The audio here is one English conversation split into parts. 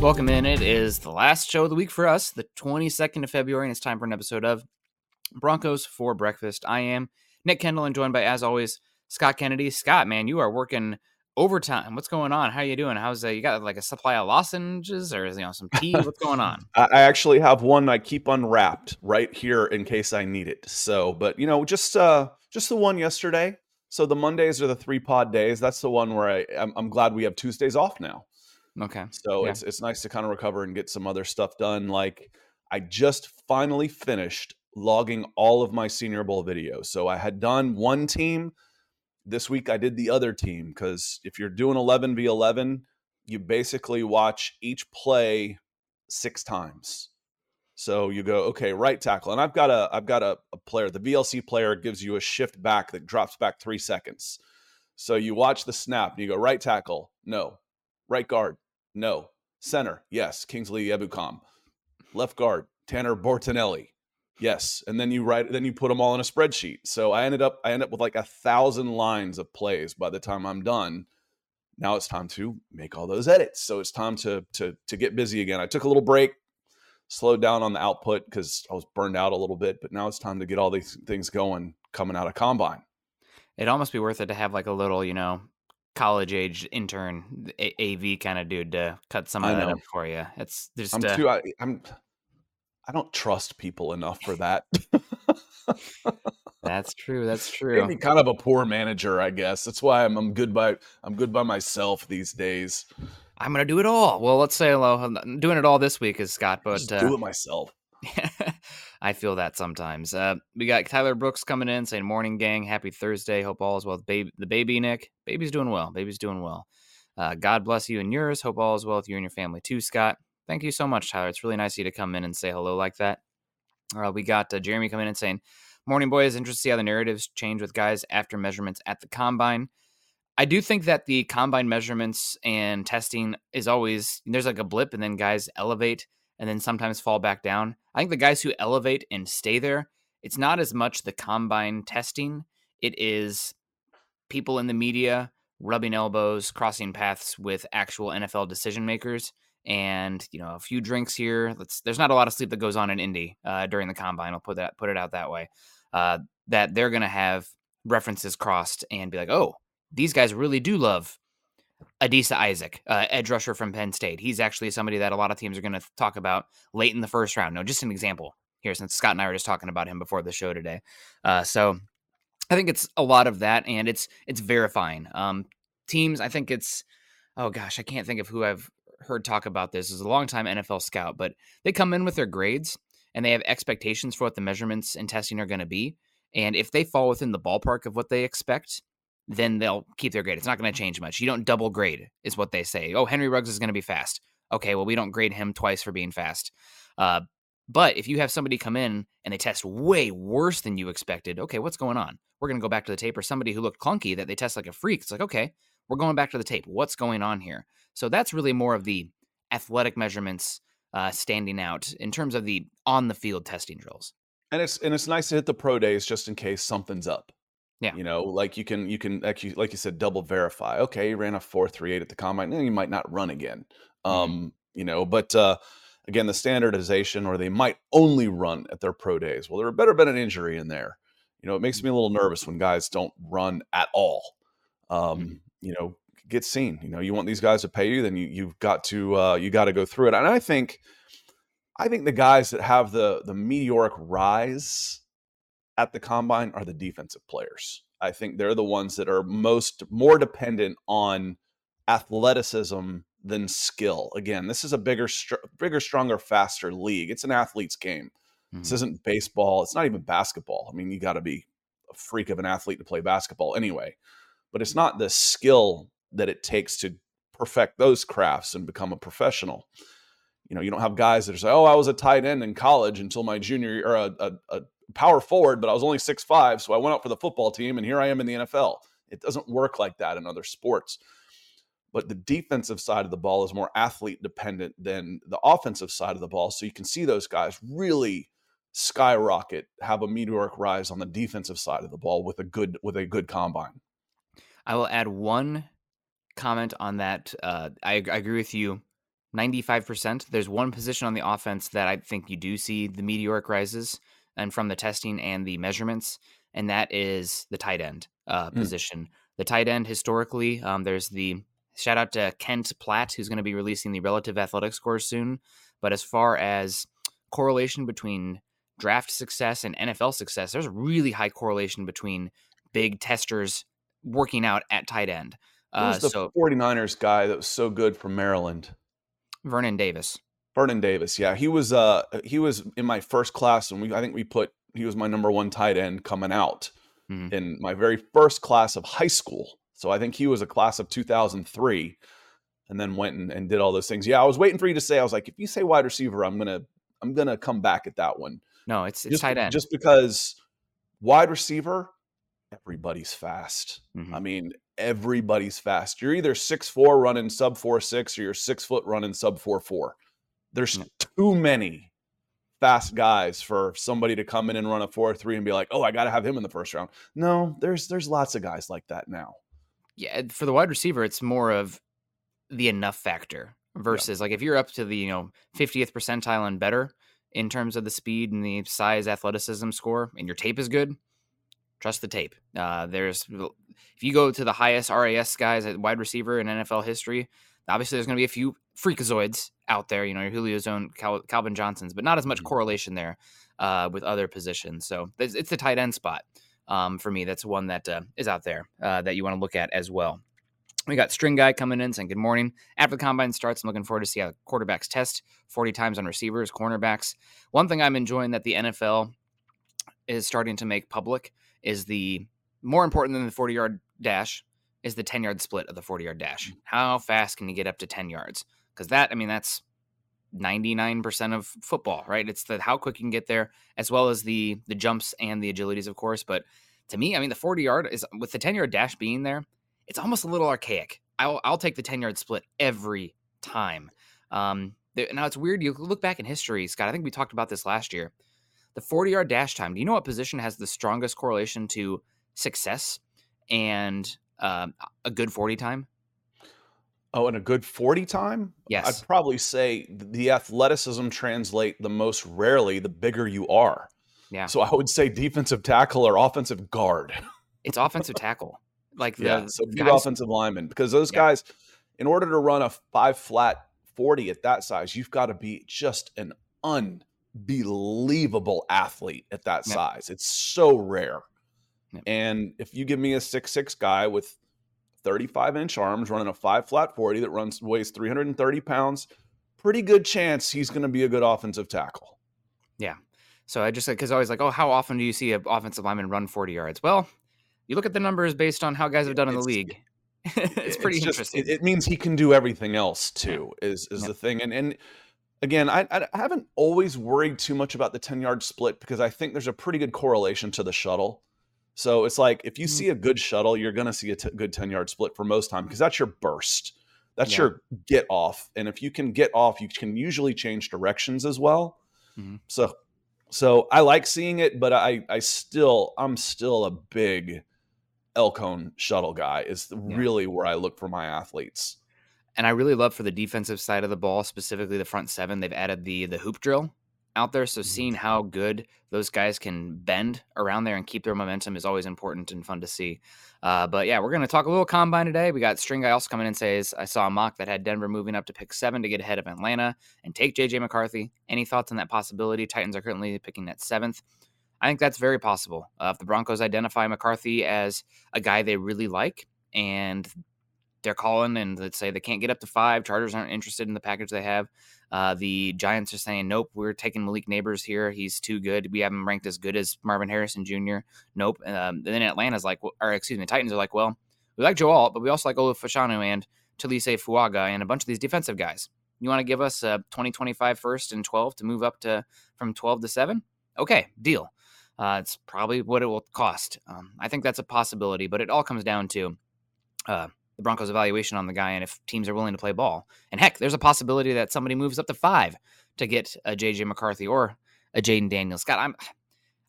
Welcome in. It is the last show of the week for us, the 22nd of February, and it's time for an episode of Broncos for Breakfast. I am Nick Kendell and joined by, as always, Scott Kennedy. Scott, man, you are working overtime. What's going on? How are you doing? How's uh, you got like a supply of lozenges or you know some tea? What's going on? I actually have one I keep unwrapped right here in case I need it. So, but you know, just uh just the one yesterday. So the Mondays are the three pod days. That's the one where I I'm, I'm glad we have Tuesdays off now. Okay. So Yeah. it's it's nice to kind of recover and get some other stuff done. Like I just finally finished logging all of my Senior Bowl videos. So I had done one team. This week I did the other team because if you're doing 11 v 11, you basically watch each play six times. So you go, okay, right tackle, and I've got a I've got a, a player. The VLC player gives you a shift back that drops back three seconds. So you watch the snap and you go right tackle, no, right guard, no, center, yes, Kingsley Eguakun, left guard, Tanner Bortolini. yes, and then you write, then you put them all in a spreadsheet. So I ended up I end up with like a thousand lines of plays by the time I'm done. Now it's time to make all those edits. So it's time to to to get busy again. I took a little break, slowed down on the output because I was burned out a little bit, but now it's time to get all these things going coming out of combine. It'd almost be worth it to have like a little, you know, college age intern, A- AV kind of dude to cut some of that up for you. It's just I'm uh, too I, I'm I don't trust people enough for that. that's true. That's true. me kind of a poor manager, I guess. That's why I'm, I'm good by I'm good by myself these days. I'm gonna do it all. Well, let's say hello. I'm doing it all this week is Scott, but uh, do it myself. I feel that sometimes. Uh, we got Tyler Brooks coming in saying, "Morning, gang. Happy Thursday. Hope all is well with baby, the baby Nick. Baby's doing well. Baby's doing well. Uh, God bless you and yours. Hope all is well with you and your family too, Scott. Thank you so much, Tyler. It's really nice of you to come in and say hello like that. Uh, we got uh, Jeremy coming in and saying, "Morning, boys. Interested to see how the narratives change with guys after measurements at the combine." I do think that the combine measurements and testing is always there's like a blip and then guys elevate and then sometimes fall back down. I think the guys who elevate and stay there, it's not as much the combine testing, it is people in the media rubbing elbows, crossing paths with actual NFL decision makers. And you know, a few drinks here. Let's, there's not a lot of sleep that goes on in Indy uh, during the combine. I'll put that put it out that way. Uh, that they're to have references crossed and be like, oh, these guys really do love Adisa Isaac, uh, edge rusher from Penn State. He's actually somebody that a lot of teams are going to talk about late in the first round. No, just an example here, since Scott and I were just talking about him before the show today. Uh, so I think it's a lot of that, and it's it's verifying um, teams. I think it's oh gosh, I can't think of who I've heard talk about this. Is a long time NFL scout, but they come in with their grades and they have expectations for what the measurements and testing are going to be. And if they fall within the ballpark of what they expect, then they'll keep their grade. It's not going to change much. You don't double grade, is what they say. Oh, Henry Ruggs is going to be fast. Okay, well, we don't grade him twice for being fast. Uh, but if you have somebody come in and they test way worse than you expected, okay, what's going on? We're going to go back to the tape. Or somebody who looked clunky that they test like a freak. It's like, okay, we're going back to the tape. What's going on here? So that's really more of the athletic measurements uh, standing out in terms of the on the field testing drills. And it's and it's nice to hit the pro days just in case something's up. Yeah. You know, like you can you can like you like you said, double verify. Okay, you ran a four three eight at the combine, then you might not run again. Mhm. Um, you know, but uh again, the standardization, or they might only run at their pro days. Well, there better been an injury in there. You know, it makes me a little nervous when guys don't run at all. Um, Mhm. you know, get seen. You know, you want these guys to pay you, then you you've got to uh you got to go through it. And I think I think the guys that have the the meteoric rise at the combine are the defensive players. I think they're the ones that are most more dependent on athleticism than skill. Again, this is a bigger, str- bigger, stronger, faster league. It's an athlete's game. This Mhm. isn't baseball. It's not even basketball. I mean, you got to be a freak of an athlete to play basketball anyway. But it's not the skill that it takes to perfect those crafts and become a professional. You know, you don't have guys that are say, "Oh, I was a tight end in college until my junior year, or a, a, a power forward, but I was only six five, so I went out for the football team, and here I am in the NFL." It doesn't work like that in other sports. But the defensive side of the ball is more athlete dependent than the offensive side of the ball. So you can see those guys really skyrocket, have a meteoric rise on the defensive side of the ball with a good with a good combine. I will add one comment on that. Uh, I, I agree with you 95%. There's one position on the offense that I think you do see the meteoric rises and from the testing and the measurements, and that is the tight end uh, Mm. position. The tight end, historically, um, there's the shout out to Kent Platte, who's going to be releasing the relative athletic scores soon. But as far as correlation between draft success and NFL success, there's a really high correlation between big testers working out at tight end. Uh, Who's the so 49ers guy that was so good from Maryland? Vernon Davis. Vernon Davis. Yeah, he was uh he was in my first class and we I think we put he was my number one tight end coming out Mhm. in my very first class of high school. So I think he was a class of 2003 and then went and, and did all those things. Yeah, I was waiting for you to say I was like if you say wide receiver, I'm going to I'm to come back at that one. No, it's it's just, tight end. Just because wide receiver everybody's fast. Mhm. I mean, everybody's fast. You're either six four running sub four six, or you're six foot running sub four four. There's Yeah. too many fast guys for somebody to come in and run a four three and be like, oh, I got to have him in the first round. No, there's there's lots of guys like that now. yeah, for the wide receiver, it's more of the enough factor versus like if you're up to the you know 50th percentile and better in terms of the speed and the size athleticism score, and your tape is good. Trust the tape. Uh, there's if you go to the highest RAS guys at wide receiver in NFL history, obviously there's going to be a few freakazoids out there. You know, your Julio Jones, Cal- Calvin Johnsons, but not as much Mhm. correlation there uh, with other positions. So it's, it's the tight end spot um, for me. That's one that uh, is out there uh, that you want to look at as well. We got String Guy coming in saying good morning. After the combine starts, I'm looking forward to see how quarterbacks test 40 times on receivers, cornerbacks. One thing I'm enjoying that the NFL is starting to make public is the more important than the 40 yard dash is the 10 yard split of the 40 yard dash. How fast can you get up to 10 yards? Because that, I mean, that's 99% of football, right? It's the how quick you can get there, as well as the the jumps and the agilities, of course. But to me, I mean, the 40 yard is with the 10 yard dash being there, it's almost a little archaic. I'll, I'll take the 10 yard split every time. Um, now it's weird. You look back in history, Scott. I think we talked about this last year. The 40 yard dash time. Do you know what position has the strongest correlation to success and um, a good 40 time? Oh, and a good 40 time? Yes. I'd probably say the athleticism translate the most rarely the bigger you are. Yeah. So I would say defensive tackle or offensive guard. It's offensive tackle. Like the yeah, so guys- offensive lineman because those Yeah. guys, in order to run a five flat 40 at that size, you've got to be just an unbelievable athlete at that Yep. size. It's so rare. And if you give me a six six guy with 35 inch arms running a five flat 40 that runs weighs 330 pounds, pretty good chance he's going to be a good offensive tackle. Yeah so I just because always like, oh, how often do you see an offensive lineman run 40 yards? Well, you look at the numbers based on how guys have done in the It's- league. it's pretty just- interesting. it, it means he can do everything else too. Is is Yeah. the thing, and and again, I, I haven't always worried too much about the ten yard split because I think there's a pretty good correlation to the shuttle. So it's like if you Mhm. see a good shuttle, you're going to see a t- good ten yard split for most time because that's your burst. That's Yeah. your get off, and if you can get off, you can usually change directions as well. Mhm. So, so I like seeing it, but I I still I'm still a big Elkhorn shuttle guy is yeah. really where I look for my athletes. And I really love for the defensive side of the ball, specifically the front seven. They've added the the hoop drill out there, so mm-hmm. seeing how good those guys can bend around there and keep their momentum is always important and fun to see. Uh, but yeah, we're going to talk a little combine today. We got String Guy also coming in and says, I saw a mock that had Denver moving up to pick seven to get ahead of Atlanta and take JJ McCarthy. Any thoughts on that possibility? Titans are currently picking at seventh. I think that's very possible. Uh, if the Broncos identify McCarthy as a guy they really like and they're calling and let's say they can't get up to five, Chargers aren't interested in the package they have. Uh, the Giants are saying, nope, we're taking Malik Nabers here. He's too good. We have him ranked as good as Marvin Harrison Jr. Nope. Um, and then Atlanta's like, or excuse me, Titans are like, well, we like Joe Alt, but we also like Olu Fashanu and Taliese Fuaga and a bunch of these defensive guys. You want to give us a 2025 first and 12 to move up to from 12 to 7? Okay, deal. Uh, it's probably what it will cost. Um, I think that's a possibility, but it all comes down to uh, the Broncos' evaluation on the guy and if teams are willing to play ball. And heck, there's a possibility that somebody moves up to five to get a JJ McCarthy or a Jayden Daniels. Scott, I'm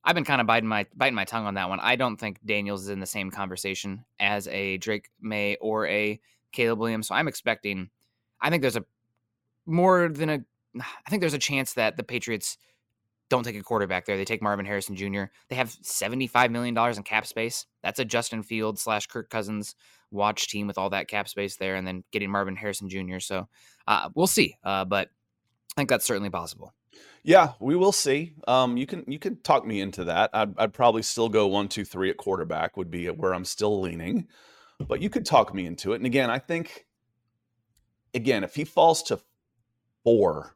I've been kind of biting my biting my tongue on that one. I don't think Daniels is in the same conversation as a Drake Maye or a Caleb Williams. So I'm expecting. I think there's a more than a. I think there's a chance that the Patriots don't take a quarterback there. They take Marvin Harrison Jr. They have $75 million in cap space. That's a Justin Fields slash Kirk Cousins watch team with all that cap space there and then getting Marvin Harrison Jr. So uh, we'll see. Uh, but I think that's certainly possible. Yeah, we will see. Um, you can you can talk me into that. I'd, I'd probably still go one, two, three at quarterback would be where I'm still leaning, but you could talk me into it. And again, I think again if he falls to four,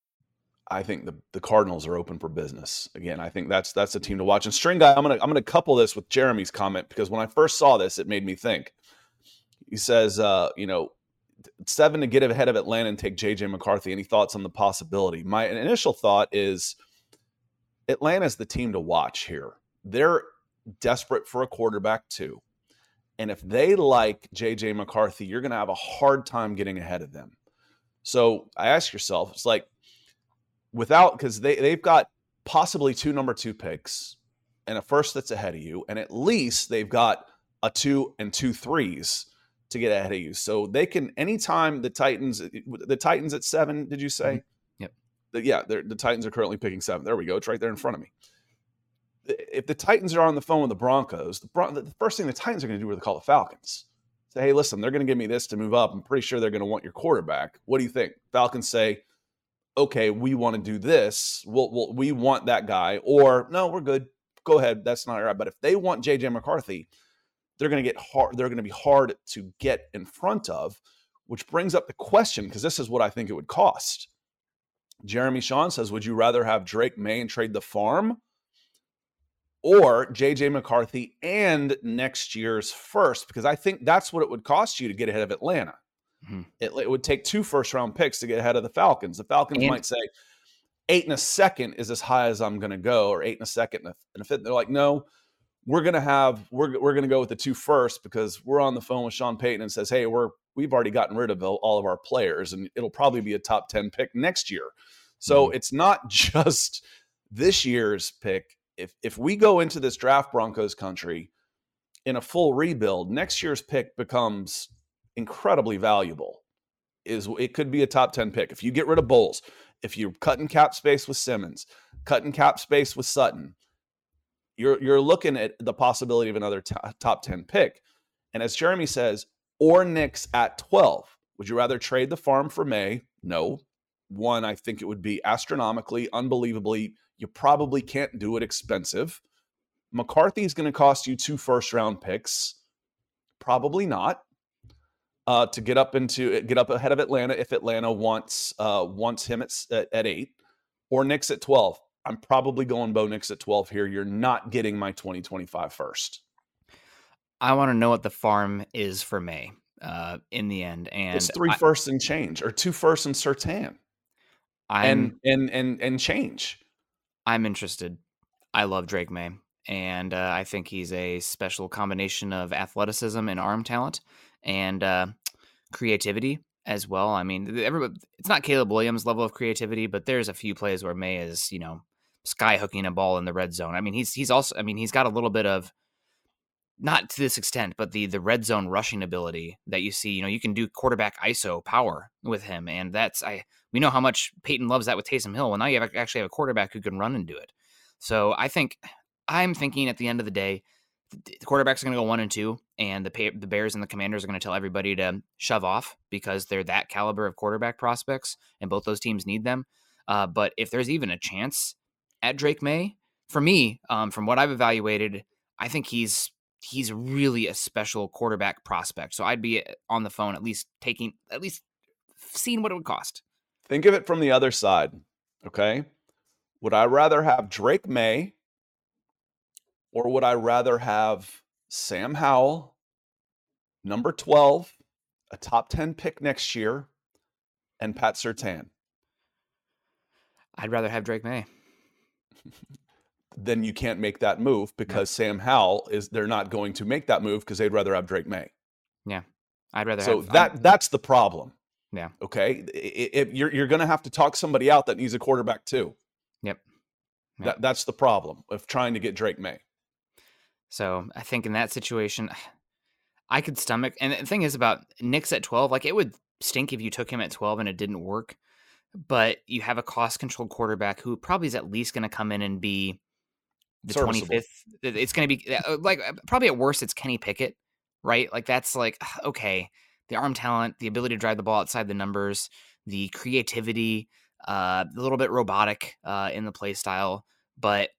I think the, the Cardinals are open for business. Again, I think that's that's a team to watch. And string guy, I'm gonna I'm gonna couple this with Jeremy's comment because when I first saw this, it made me think. He says, uh, you know, seven to get ahead of Atlanta and take JJ McCarthy. Any thoughts on the possibility? My initial thought is Atlanta's the team to watch here. They're desperate for a quarterback too. And if they like JJ McCarthy, you're to have a hard time getting ahead of them. So I ask yourself, it's like without because they they've got possibly two number two picks and a first that's ahead of you, and at least they've got a two and two threes to get ahead of you. So they can anytime the Titans the Titans at seven. Did you say? Mm-hmm. Yep. Yeah, the Titans are currently picking seven. There we go. It's right there in front of me. If the Titans are on the phone with the Broncos, the, Bron- the first thing the Titans are going to do is they call the Falcons. Say, hey, listen, they're going to give me this to move up. I'm pretty sure they're going to want your quarterback. What do you think? Falcons say, okay, we want to do this. We'll, we'll, we want that guy. Or no, we're good. Go ahead. That's not right. But if they want JJ McCarthy, they're going to get hard. They're going to be hard to get in front of, which brings up the question because this is what I think it would cost. Jeremy Sean says, Would you rather have Drake Maye and trade the farm or JJ McCarthy and next year's first? Because I think that's what it would cost you to get ahead of Atlanta. Mm-hmm. It, it, would take two first round picks to get ahead of the Falcons. The Falcons and, might say eight and a second is as high as I'm going to go, or eight and a second and a, fifth. They're like, no, we're going to have we're we're going to go with the two first because we're on the phone with Sean Payton and says, hey, we're we've already gotten rid of all of our players, and it'll probably be a top ten pick next year. So mm-hmm. it's not just this year's pick. If if we go into this draft Broncos country in a full rebuild, next year's pick becomes incredibly valuable. Is it could be a top 10 pick. If you get rid of Bolles, if you're cutting cap space with Simmons, cutting cap space with Sutton, you're you're looking at the possibility of another t- top 10 pick. And as Jeremy says, or Nix at 12. Would you rather trade the farm for Maye? No. One, I think it would be astronomically, unbelievably, you probably can't do it expensive. McCarthy is going to cost you two first round picks. Probably not. Uh, to get up into get up ahead of Atlanta if Atlanta wants uh, wants him at, at, eight or Nix at twelve. I'm probably going Bo Nix at twelve here. You're not getting my 2025 first. I want to know what the farm is for Maye uh, in the end, and it's three I, firsts and change, or two firsts and Surtain, and and and and change. I'm interested. I love Drake Maye. and uh, I think he's a special combination of athleticism and arm talent, and uh, creativity as well. I mean, everybody, it's not Caleb Williams' level of creativity, but there's a few plays where Maye is, you know, sky hooking a ball in the red zone. I mean, he's he's also, I mean, he's got a little bit of not to this extent, but the the red zone rushing ability that you see, you know, you can do quarterback ISO power with him, and that's I we know how much Payton loves that with Taysom Hill. Well, now you have actually have a quarterback who can run and do it. So I think I'm thinking at the end of the day, the quarterbacks are going to go one and two, and the the Bears and the Commanders are going to tell everybody to shove off because they're that caliber of quarterback prospects, and both those teams need them. Uh, but if there's even a chance at Drake Maye, for me, um, from what I've evaluated, I think he's he's really a special quarterback prospect. So I'd be eh, on the phone at least taking at least seeing what it would cost. Think of it from the other side. Okay. Would I rather have Drake Maye or would I rather have Sam Howell, number 12, a top 10 pick next year, and Pat Surtain. I'd rather have Drake Maye. then you can't make that move because yeah. Sam Howell is they're not going to make that move because they'd rather have Drake Maye. Yeah. I'd rather so have, that I'm, that's the problem. Yeah. Okay. If you're you're gonna have to talk somebody out that needs a quarterback too. Yep. yep. That that's the problem of trying to get Drake Maye. So I think in that situation, I could stomach. And the thing is about Nix at 12, like it would stink if you took him at 12 and it didn't work. But you have a cost controlled quarterback who probably is at least going to come in and be the twenty fifth. It's going to be uh, like uh, probably at worst it's Kenny Pickett, right? Like that's like okay, the arm talent, the ability to drive the ball outside the numbers, the creativity, uh, a little bit robotic uh, in the play style, but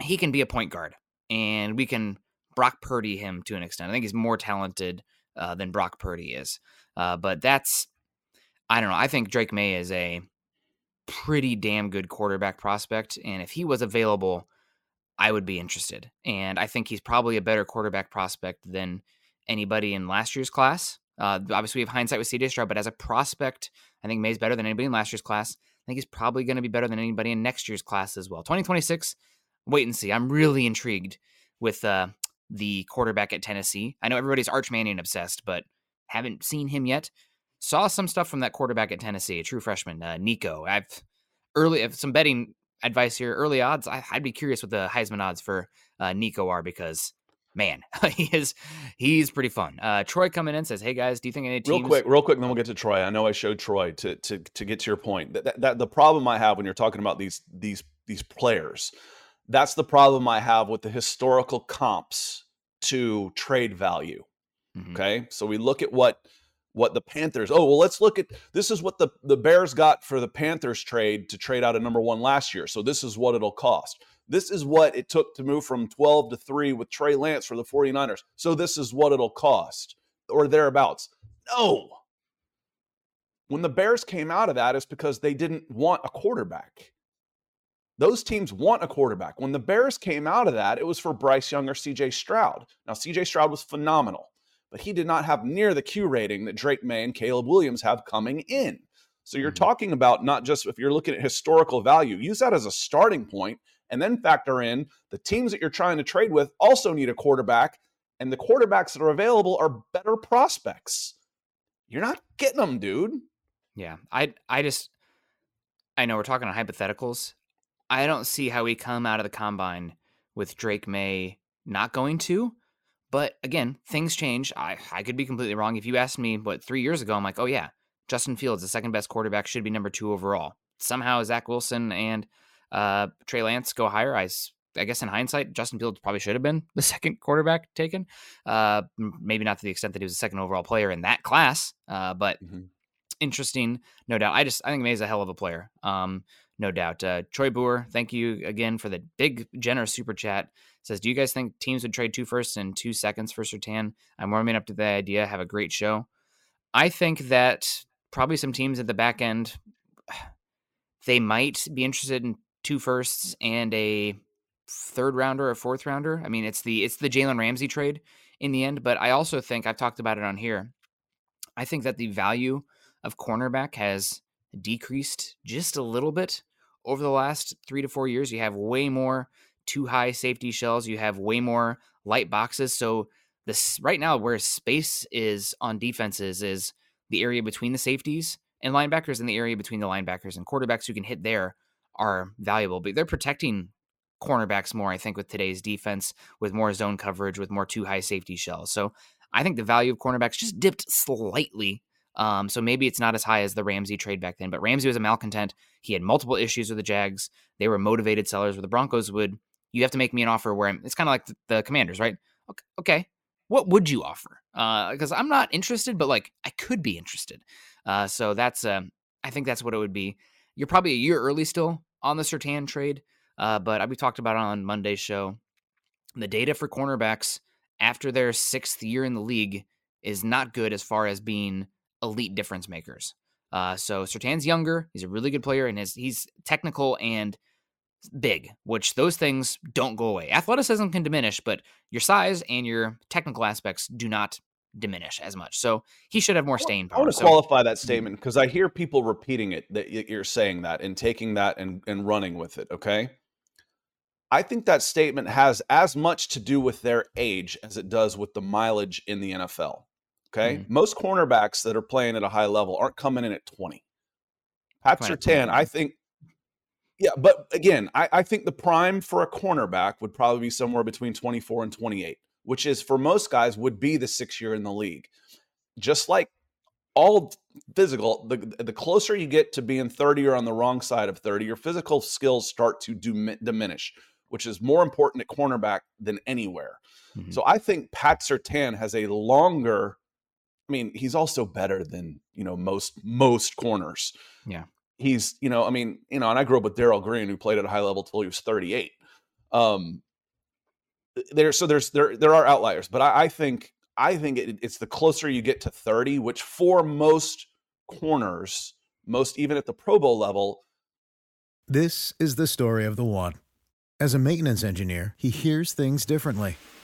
he can be a point guard, and we can Brock Purdy him to an extent. I think he's more talented uh, than Brock Purdy is, uh, but that's I don't know. I think Drake Maye is a pretty damn good quarterback prospect, and if he was available I would be interested. And I think he's probably a better quarterback prospect than anybody in last year's class. Uh, obviously, we have hindsight with CJ Stroud, but as a prospect, I think Maye's better than anybody in last year's class. I think he's probably going to be better than anybody in next year's class as well. 2026, wait and see. I'm really intrigued with uh, the quarterback at Tennessee. I know everybody's Arch Manning obsessed, but haven't seen him yet. Saw some stuff from that quarterback at Tennessee, a true freshman, uh, Nico. I've early some betting advice here. Early odds, I, would be curious what the Heisman odds for uh, Nico are because man, he is he's pretty fun. Uh, Troy coming in says, "Hey guys, do you think any teams?" Real quick, real quick, then we'll get to Troy. I know I showed Troy to to to get to your point. That, that, that the problem I have when you're talking about these these these players, that's the problem I have with the historical comps to trade value. Mm-hmm. Okay, so we look at what what the Panthers. Oh, well, let's look at this is what the, the Bears got for the Panthers trade to trade out a number one last year. So this is what it'll cost. This is what it took to move from 12 to 3 with Trey Lance for the 49ers. So this is what it'll cost or thereabouts. No. When the Bears came out of that, it's because they didn't want a quarterback. Those teams want a quarterback. When the Bears came out of that, it was for Bryce Young or CJ Stroud. Now, CJ Stroud was phenomenal. but he did not have near the Q rating that Drake Maye and Caleb Williams have coming in. So you're Mhm. talking about not just if you're looking at historical value, use that as a starting point and then factor in the teams that you're trying to trade with also need a quarterback and the quarterbacks that are available are better prospects. You're not getting them, dude. Yeah, I I just I know we're talking on hypotheticals. I don't see how we come out of the combine with Drake Maye not going to. But again, things change. I I could be completely wrong. If you asked me what three years ago, I'm like, oh yeah, Justin Fields, the second best quarterback, should be number two overall. Somehow Zach Wilson and uh, Trey Lance go higher. I, I guess in hindsight, Justin Fields probably should have been the second quarterback taken. Uh, maybe not to the extent that he was the second overall player in that class. Uh, but interesting, no doubt. I just I think Maye's a hell of a player. Um, no doubt. Uh, Troy Boer, thank you again for the big generous super chat. Says, do you guys think teams would trade two firsts and two seconds for Surtain? I'm warming up to the idea. Have a great show. I think that probably some teams at the back end, they might be interested in two firsts and a third rounder or fourth rounder. I mean, it's the it's the Jalen Ramsey trade in the end, but I also think I've talked about it on here. I think that the value of cornerback has decreased just a little bit over the last three to four years. You have way more two high safety shells. You have way more light boxes. So this right now, where space is on defenses is the area between the safeties and linebackers, and the area between the linebackers and quarterbacks who can hit there are valuable. But they're protecting cornerbacks more, I think, with today's defense, with more zone coverage, with more two high safety shells. So I think the value of cornerbacks just dipped slightly. Um, so maybe it's not as high as the Ramsey trade back then, but Ramsey was a malcontent. He had multiple issues with the Jags. They were motivated sellers where the Broncos would, you have to make me an offer where I'm, it's kind of like the, the commanders, right? Okay. okay. What would you offer? Because I'm not interested, but like I could be interested. Uh, so that's, uh, I think that's what it would be. You're probably a year early still on the Surtain trade, uh, but we talked about it on Monday's show. The data for cornerbacks after their sixth year in the league is not good as far as being elite difference makers. Uh, so Surtain's younger. He's a really good player, and his, he's technical and big, which those things don't go away. Athleticism can diminish, but your size and your technical aspects do not diminish as much. So he should have more staying power. I want to So- qualify that statement because I hear people repeating it that you're saying that and taking that and, and running with it. Okay. I think that statement has as much to do with their age as it does with the mileage in the NFL. Okay. Most cornerbacks that are playing at a high level aren't coming in at 20. Pat Coming at Surtain, I think. Yeah, but again, I, I think the prime for a cornerback would probably be somewhere between 24 and 28, which is for most guys would be the six year in the league. Just like all physical, the the closer you get to being 30 or on the wrong side of 30, your physical skills start to dim- diminish, which is more important at cornerback than anywhere. Mhm. So I think Pat Surtain has a longer. I mean, he's also better than you know most most corners. Yeah. he's you know, I mean, you know, and I grew up with Darrell Green, who played at a high level till he was 38. Um, there, so there's there there are outliers, but I, I think I think it, it's the closer you get to 30, which for most corners, most even at the Pro Bowl level, This is the story of the one. As a maintenance engineer, he hears things differently.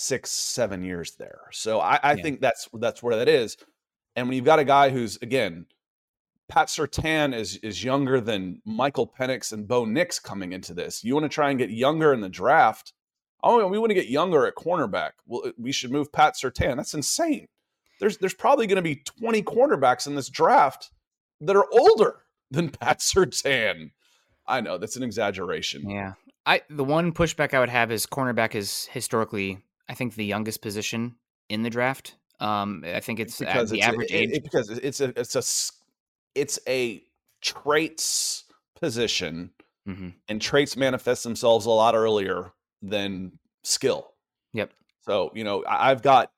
six, seven years there. So I, I Yeah. think that's that's where that is. And when you've got a guy who's again, Pat Surtain is is younger than Michael Penix and Bo Nix coming into this. You want to try and get younger in the draft. Oh, we want to get younger at cornerback. Well, uh, we should move Pat Surtain. That's insane. There's there's probably going to be 20 cornerbacks in this draft that are older than Pat Surtain. I know that's an exaggeration. Yeah. I the one pushback I would have is cornerback is historically I think the youngest position in the draft. Um, I think it's the it's average it- age. it- because it's a it's a it's a traits position, Mhm. and traits manifest themselves a lot earlier than skill. Yep. So you know, I've got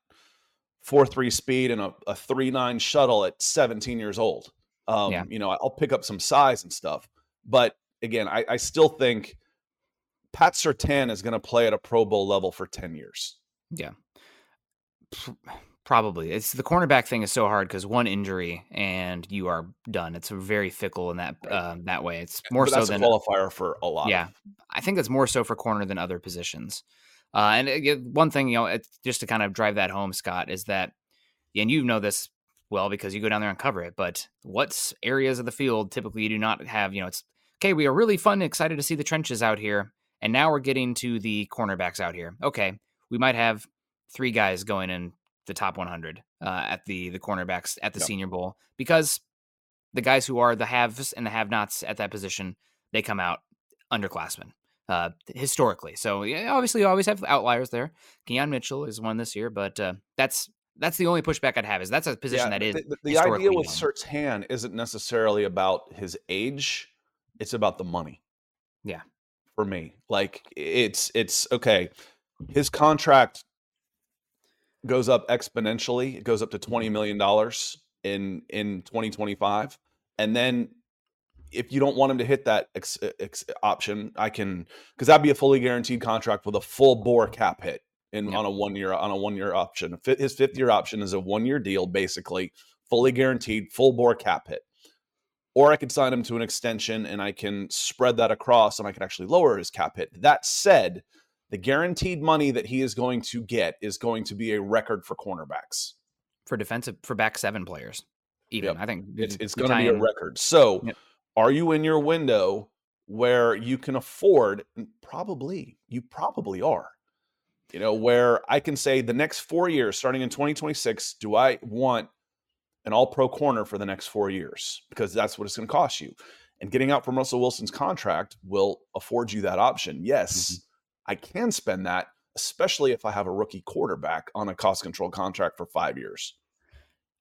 four three speed and a, a three nine shuttle at 17 years old. Um, Yeah. You know, I'll pick up some size and stuff. But again, I, I still think Pat Surtain is going to play at a Pro Bowl level for 10 years. Pr- Probably. It's the cornerback thing is so hard because one injury and you are done. It's very fickle in that Right. um, that way. It's more so that's than a qualifier for a lot. Yeah, I think that's more so for corner than other positions. Uh, and uh, one thing, you know, it's just to kind of drive that home, Scott, is that, and you know this well because you go down there and cover it. But what areas of the field typically you do not have? You know, it's okay. We are really fun, and excited to see the trenches out here, and now we're getting to the cornerbacks out here. Okay, we might have three guys going in the top 100 uh, at the the cornerbacks at the Yep. Senior Bowl because the guys who are the haves and the have-nots at that position they come out underclassmen uh, historically. So yeah, obviously, you always have outliers there. Keon Mitchell is one this year, but uh, that's that's the only pushback I'd have is that's a position that is the, the- idea with. Surtain isn't necessarily about his age; it's about the money. Yeah. for me, like it's it's okay. His contract goes up exponentially. It goes up to twenty million dollars in in twenty twenty five, and then if you don't want him to hit that ex, ex, option, I can because that'd be a fully guaranteed contract with a full bore cap hit in Yep. on a one year on a one year option. His fifth year option is a one year deal, basically fully guaranteed, full bore cap hit. Or I could sign him to an extension and I can spread that across and I can actually lower his cap hit. That said, the guaranteed money that he is going to get is going to be a record for cornerbacks. for defensive for back seven players. Even Yep. I think It's, it's going to be a record. So, Yep. are you in your window where you can afford? and Probably, you probably are. You know, where I can say the next four years, starting in 2026, do I want an all pro corner for the next four years? Because that's what it's going to cost you. And getting out from Russell Wilson's contract will afford you that option. Yes, mm-hmm. I can spend that, especially if I have a rookie quarterback on a cost control contract for five years.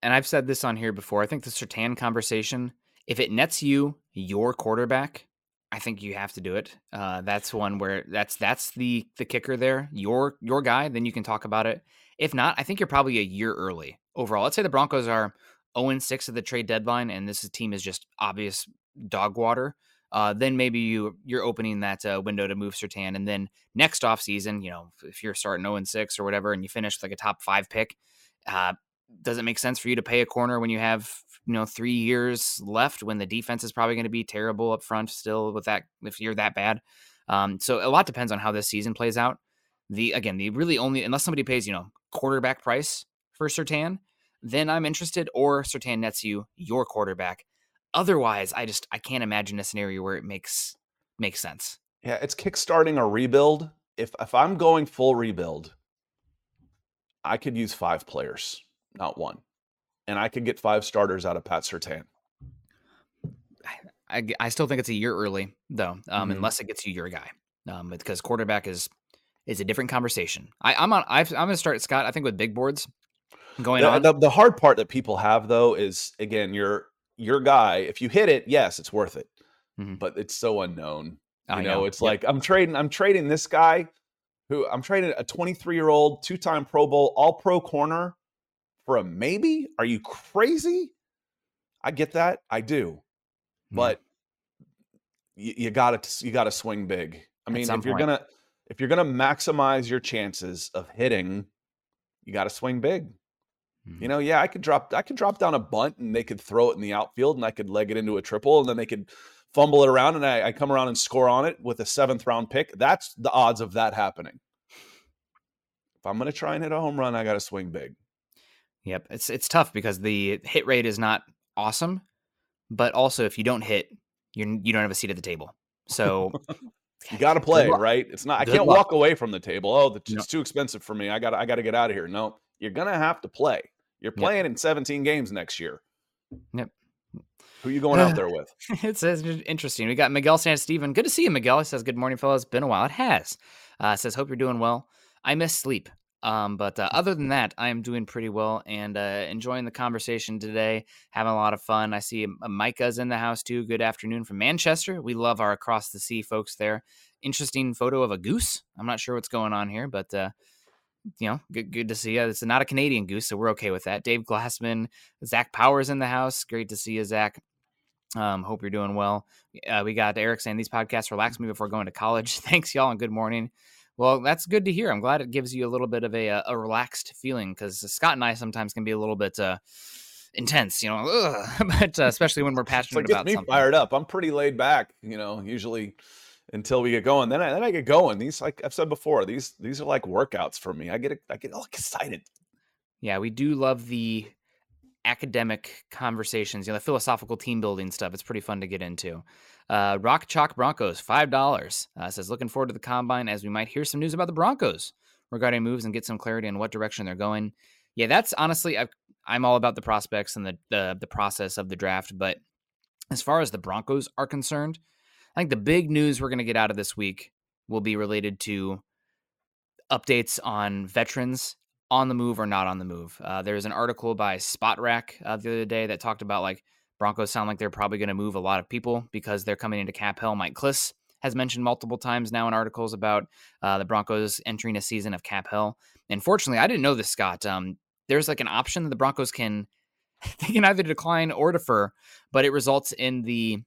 and I've said this on here before. I think the Surtain conversation, if it nets you your quarterback, I think you have to do it. Uh, that's one where that's that's the the kicker there. Your your guy, then you can talk about it. If not, I think you're probably a year early overall. Let's say the Broncos are 0 6 at the trade deadline, and this team is just obvious dog water. Uh, then maybe you you're opening that uh, window to move Surtain, and then next offseason, you know, if you're starting 0 and 6 or whatever, and you finish like a top five pick, uh, does it make sense for you to pay a corner when you have you know three years left when the defense is probably going to be terrible up front still with that if you're that bad? Um, so a lot depends on how this season plays out. The again the really only unless somebody pays you know quarterback price for Surtain then I'm interested or Surtain nets you your quarterback otherwise I just I can't imagine a scenario where it makes makes sense Yeah, it's kickstarting a rebuild. If if I'm going full rebuild, I could use five players, not one, and I could get five starters out of Pat Surtain. I, I still think it's a year early though, um, Mhm. unless it gets you your guy, um, because quarterback is is a different conversation. I, I'm on. I've, I'm going to start Scott. I think with big boards going The, on. the, the hard part that people have though is again your your guy. If you hit it, yes, it's worth it, Mhm. but it's so unknown. You I know, it's Yep. like I'm trading. I'm trading this guy, who I'm trading a 23 year old, two time Pro Bowl, All Pro corner for a maybe. Are you crazy? I get that. I do. Mhm. but you, you gotta you gotta swing big. I mean, if you're gonna if you're gonna maximize your chances of hitting, you gotta swing big. Mhm. You know, yeah, I could drop I could drop down a bunt and they could throw it in the outfield and I could leg it into a triple and then they could fumble it around and I, I come around and score on it with a seventh round pick. That's the odds of that happening. If I'm gonna try and hit a home run, I gotta swing big. Yep, it's it's tough because the hit rate is not awesome, but also if you don't hit, you you don't have a seat at the table. So You got to play, right? It's not. I Good can't luck. walk away from the table. Oh, the, it's No. too expensive for me. I got. I got to get out of here. No, you're gonna have to play. You're Yep. playing in 17 games next year. Yep. Who are you going out there with? it's, it's interesting. We got Miguel San Steven. Good to see you, Miguel. He says, Good morning, fellas. Been a while. It has. Uh, says, Hope you're doing well. I miss sleep. Um, but uh, other than that, I am doing pretty well and uh, enjoying the conversation today. Having a lot of fun. I see uh, Micah's in the house too. Good afternoon from Manchester. We love our across the sea folks there. Interesting photo of a goose. I'm not sure what's going on here, but uh, you know, good, good to see you. It's not a Canadian goose, so we're okay with that. Dave Glassman, Zach Powers in the house. Great to see you, Zach. Um, hope you're doing well. Uh, we got Eric saying these podcasts relax me before going to college. Thanks, y'all, and good morning. Well, that's good to hear. I'm glad it gives you a little bit of a uh, a relaxed feeling because Scott and I sometimes can be a little bit uh, intense, you know, but uh, especially when we're passionate it about me something. fired up. I'm pretty laid back, you know, usually until we get going. Then I then I get going. These like I've said before, these these are like workouts for me. I get I get all excited. Yeah, we do love the academic conversations, you know, the philosophical team building stuff. It's pretty fun to get into. Uh, Rock Chalk Broncos, five dollars. Uh, says looking forward to the combine as we might hear some news about the Broncos regarding moves and get some clarity on what direction they're going. Yeah, that's honestly i am all about the prospects and the, the the process of the draft, but as far as the Broncos are concerned, I think the big news we're going to get out of this week will be related to updates on veterans on the move or not on the move. Uh, there's an article by Spotrac uh, the other day that talked about like Broncos sound like they're probably going to move a lot of people because they're coming into cap hell. Mike Klis has mentioned multiple times now in articles about uh, the Broncos entering a season of cap hell. And fortunately, I didn't know this, Scott. Um, there's like an option that the Broncos can they can either decline or defer, but it results in the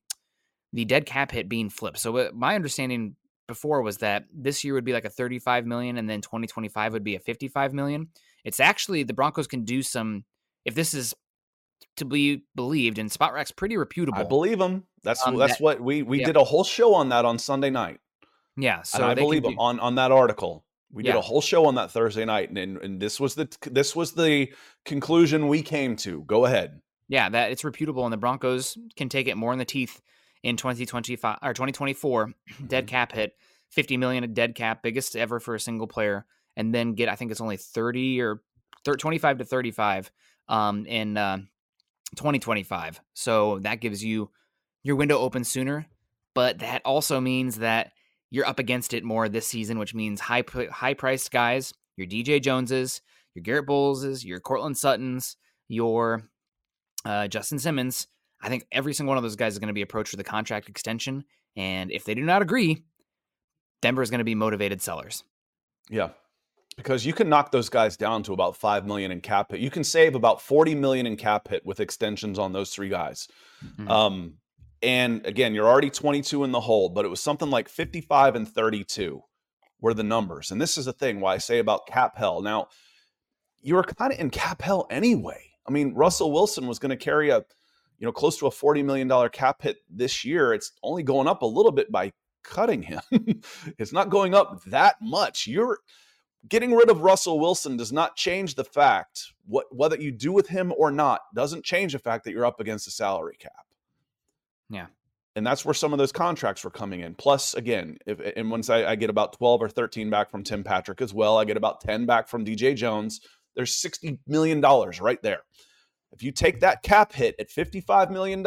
the dead cap hit being flipped. So uh, my understanding before was that this year would be like a 35 million and then 2025 would be a 55 million. It's actually the Broncos can do some if this is to be believed and Spotrac's pretty reputable. I believe them. That's um, that's that, what we we yeah. did a whole show on that on Sunday night. Yeah, so and I believe them on on that article. We yeah. did a whole show on that Thursday night, and, and and this was the this was the conclusion we came to. Go ahead. Yeah, that it's reputable, and the Broncos can take it more in the teeth in 2025 or 2024 dead mm-hmm. cap hit 50 million a dead cap biggest ever for a single player and then get i think it's only 30 or 30, 25 to 35 um, in uh, 2025 so that gives you your window open sooner but that also means that you're up against it more this season which means high high priced guys your dj joneses your Garett Bolleses your Courtland suttons your uh, justin simmons I think every single one of those guys is going to be approached with a contract extension. And if they do not agree, Denver is going to be motivated sellers. Yeah. Because you can knock those guys down to about 5 million in cap hit. You can save about 40 million in cap hit with extensions on those three guys. Mm-hmm. Um, and again, you're already 22 in the hole, but it was something like 55 and 32 were the numbers. And this is the thing why I say about cap hell. Now, you were kind of in cap hell anyway. I mean, Russell Wilson was going to carry a you know, close to a $40 million cap hit this year. It's only going up a little bit by cutting him. it's not going up that much. You're getting rid of Russell Wilson does not change the fact what whether you do with him or not doesn't change the fact that you're up against the salary cap. Yeah. And that's where some of those contracts were coming in. Plus, again, if and once I, I get about 12 or 13 back from Tim Patrick as well, I get about 10 back from DJ Jones. There's $60 million right there. If you take that cap hit at $55 million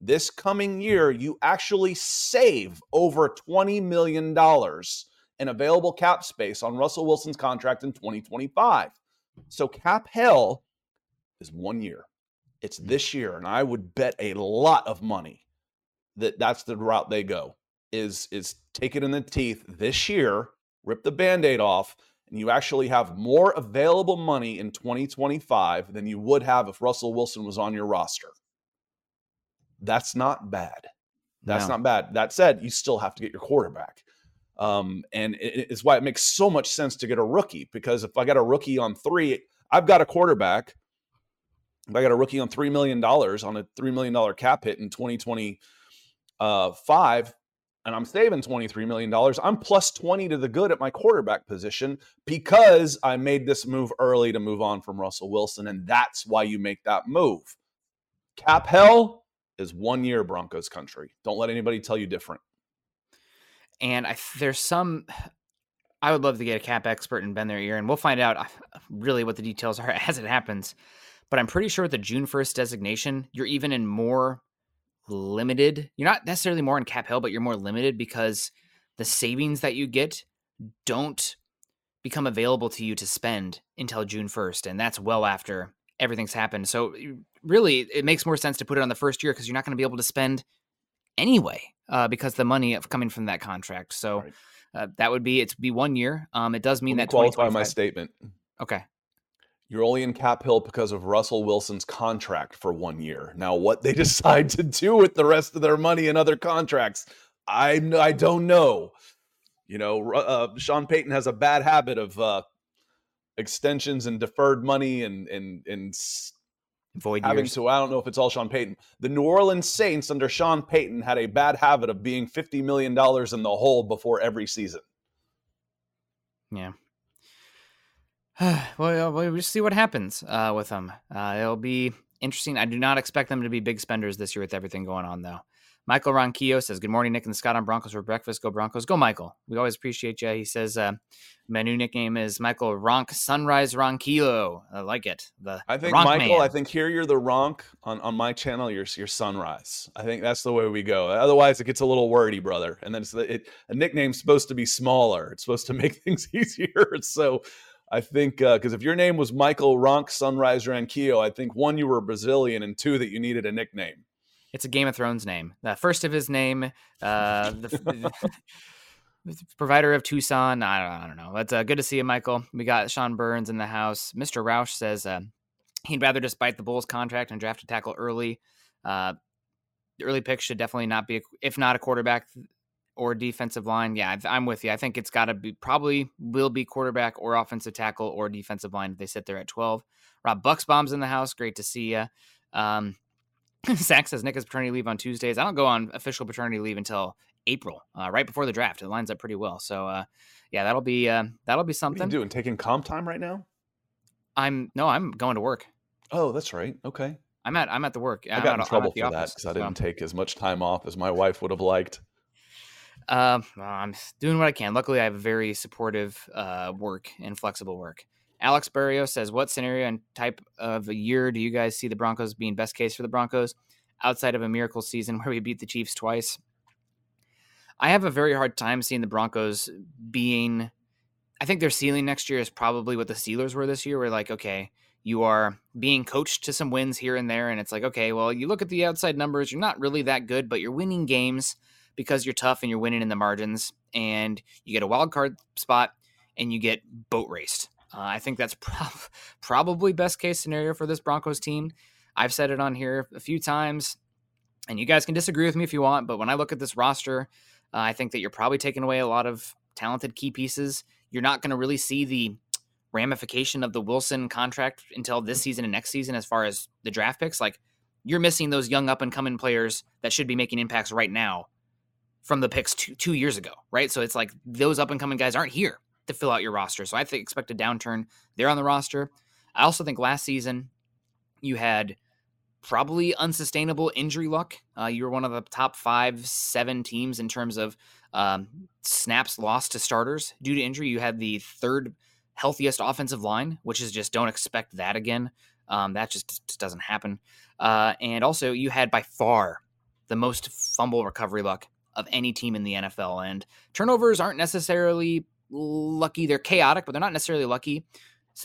this coming year, you actually save over $20 million in available cap space on Russell Wilson's contract in 2025. So cap hell is one year. It's hmm. this year. And I would bet a lot of money that that's the route they go is is take it in the teeth this year, rip the band-aid off, and you actually have more available money in 2025 than you would have if Russell Wilson was on your roster. That's not bad. That's no. not bad. That said, you still have to get your quarterback. Um, and it's why it makes so much sense to get a rookie because if I got a rookie on three, I've got a quarterback. If I got a rookie on $3 million on a $3 million cap hit in 2025, and I'm saving $23 million, I'm plus 20 to the good at my quarterback position because I made this move early to move on from Russell Wilson. And that's why you make that move. Cap hell is one year Broncos country. Don't let anybody tell you different. And I, there's some, I would love to get a cap expert and bend their ear, and we'll find out uh, really what the details are as it happens. But I'm pretty sure with the June 1st designation, you're even in more limited. You're not necessarily more in cap hell, but you're more limited because the savings that you get don't become available to you to spend until June 1st. And that's well after everything's happened. So really, it makes more sense to put it on the first year because you're not going to be able to spend anyway uh, because the money of coming from that contract. So right. uh, that would be it's be one year. Um, it does mean that qualify my statement. Okay. You're only in cap hill because of Russell Wilson's contract for one year. Now, what they decide to do with the rest of their money and other contracts, I I don't know. You know, uh, Sean Payton has a bad habit of uh, extensions and deferred money and and and void having years. to. I don't know if it's all Sean Payton. The New Orleans Saints under Sean Payton had a bad habit of being fifty million dollars in the hole before every season. Yeah. well, we'll just see what happens uh, with them. Uh, it'll be interesting. I do not expect them to be big spenders this year with everything going on, though. Michael Ronquillo says, Good morning, Nick and Scott on Broncos for breakfast. Go Broncos. Go, Michael. We always appreciate you. He says, uh, My new nickname is Michael Ronk Sunrise Ronquillo. I like it. The I think, Ronk Michael, man. I think here you're the Ronk. On, on my channel, you're, you're Sunrise. I think that's the way we go. Otherwise, it gets a little wordy, brother. And then it's, it, a nickname's supposed to be smaller, it's supposed to make things easier. So I think, because uh, if your name was Michael Ronk Sunrise Ronquillo, I think one, you were a Brazilian, and two, that you needed a nickname. It's a Game of Thrones name. The first of his name, uh, the, the provider of Tucson. I don't, I don't know. But uh, good to see you, Michael. We got Sean Burns in the house. Mr. Roush says uh, he'd rather just bite the Bulls contract and draft a tackle early. Uh, the early pick should definitely not be, a, if not a quarterback or defensive line. Yeah, I'm with you. I think it's got to be probably will be quarterback or offensive tackle or defensive line if they sit there at 12. Rob Bucks bombs in the house. Great to see you. Um, Zach says Nick has paternity leave on Tuesdays. I don't go on official paternity leave until April, uh, right before the draft. It lines up pretty well. So, uh, yeah, that'll be uh, that'll be something. What are you doing? Taking comp time right now? I'm no, I'm going to work. Oh, that's right. Okay. I'm at I'm at the work. I got in trouble for that because I didn't take as much time off as my wife would have liked. Uh, I'm doing what I can. Luckily, I have very supportive uh, work and flexible work. Alex Barrio says, What scenario and type of a year do you guys see the Broncos being best case for the Broncos outside of a miracle season where we beat the Chiefs twice? I have a very hard time seeing the Broncos being. I think their ceiling next year is probably what the Steelers were this year. We're like, okay, you are being coached to some wins here and there. And it's like, okay, well, you look at the outside numbers, you're not really that good, but you're winning games because you're tough and you're winning in the margins. And you get a wild card spot and you get boat raced. Uh, I think that's probably best case scenario for this Broncos team. I've said it on here a few times, and you guys can disagree with me if you want. But when I look at this roster, uh, I think that you're probably taking away a lot of talented key pieces. You're not going to really see the ramification of the Wilson contract until this season and next season, as far as the draft picks. Like you're missing those young up and coming players that should be making impacts right now from the picks two, two years ago, right? So it's like those up and coming guys aren't here to fill out your roster. So I think expect a downturn there on the roster. I also think last season you had probably unsustainable injury luck. Uh, you were one of the top five, seven teams in terms of um, snaps lost to starters due to injury. You had the third healthiest offensive line, which is just don't expect that again. Um, that just, just, doesn't happen. Uh, and also, you had by far the most fumble recovery luck of any team in the NFL. And turnovers aren't necessarily lucky. They're chaotic, but they're not necessarily lucky.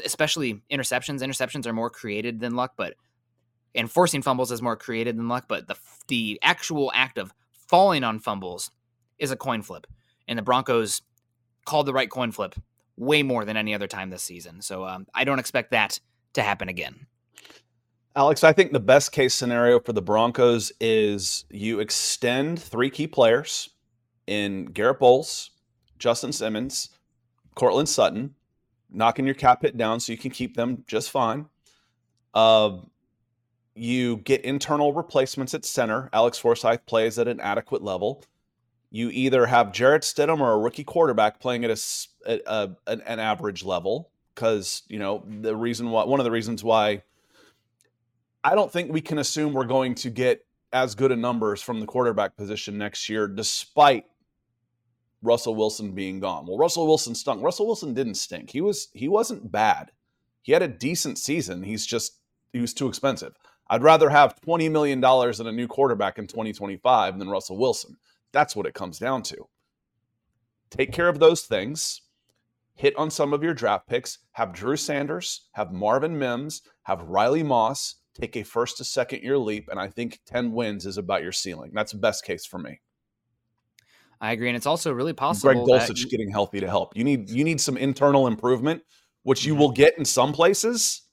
Especially interceptions. Interceptions are more created than luck, but and forcing fumbles is more created than luck. But the the actual act of falling on fumbles is a coin flip, and the Broncos called the right coin flip way more than any other time this season. So um, I don't expect that to happen again. Alex, I think the best case scenario for the Broncos is you extend three key players in Garett Bolles, Justin Simmons, Courtland Sutton, knocking your cap hit down so you can keep them just fine. Uh, you get internal replacements at center. Alex Forsyth plays at an adequate level. You either have Jarrett Stidham or a rookie quarterback playing at a, at a an, an average level because you know the reason why one of the reasons why I don't think we can assume we're going to get as good a numbers from the quarterback position next year, despite Russell Wilson being gone. Well, Russell Wilson stunk. Russell Wilson didn't stink. He was he wasn't bad. He had a decent season. He's just he was too expensive. I'd rather have $20 million in a new quarterback in 2025 than Russell Wilson. That's what it comes down to. Take care of those things. Hit on some of your draft picks. Have Drew Sanders, have Marvin Mims, have Riley Moss, take a first to second year leap. And I think 10 wins is about your ceiling. That's the best case for me. I agree, and it's also really possible. Greg Dulcich you, getting healthy to help. You need you need some internal improvement, which you mm-hmm. will get in some places.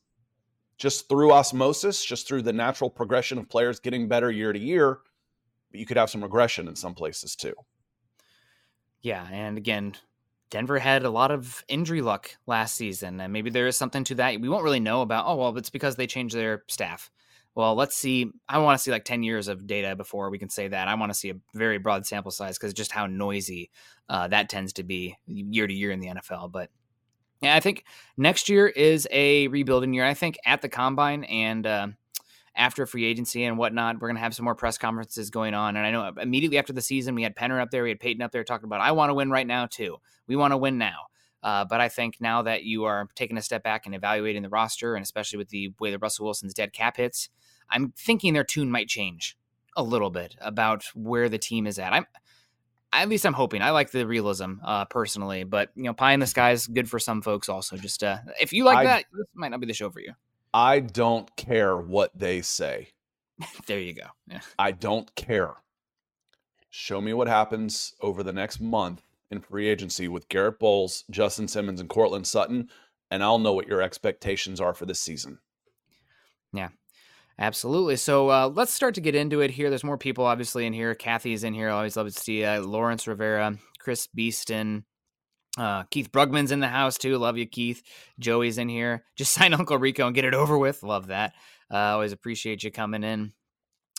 just through osmosis, just through the natural progression of players getting better year to year. But you could have some regression in some places too. Yeah, and again, Denver had a lot of injury luck last season, and maybe there is something to that. We won't really know about. Oh well, it's because they changed their staff. Well, let's see. I want to see like ten years of data before we can say that. I want to see a very broad sample size because just how noisy uh, that tends to be year to year in the NFL. But yeah, I think next year is a rebuilding year. I think at the combine and uh, after free agency and whatnot, we're going to have some more press conferences going on. And I know immediately after the season, we had Penner up there, we had Payton up there talking about, I want to win right now, too. We want to win now. Uh, but I think now that you are taking a step back and evaluating the roster, and especially with the way that Russell Wilson's dead cap hits, I'm thinking their tune might change a little bit about where the team is at. I'm at least I'm hoping. I like the realism uh, personally, but you know, pie in the sky is good for some folks. Also, just uh, if you like I, that, this might not be the show for you. I don't care what they say. there you go. Yeah. I don't care. Show me what happens over the next month in free agency with Garett Bolles, Justin Simmons, and Courtland Sutton, and I'll know what your expectations are for this season. Yeah, Absolutely. So uh, let's start to get into it here. There's more people obviously in here. Kathy's in here. I always love to see uh, Lawrence Rivera, Chris Beeston, uh, Keith Brugman's in the house too. Love you, Keith. Joey's in here. Just sign Uncle Rico and get it over with. Love that. Uh, always appreciate you coming in.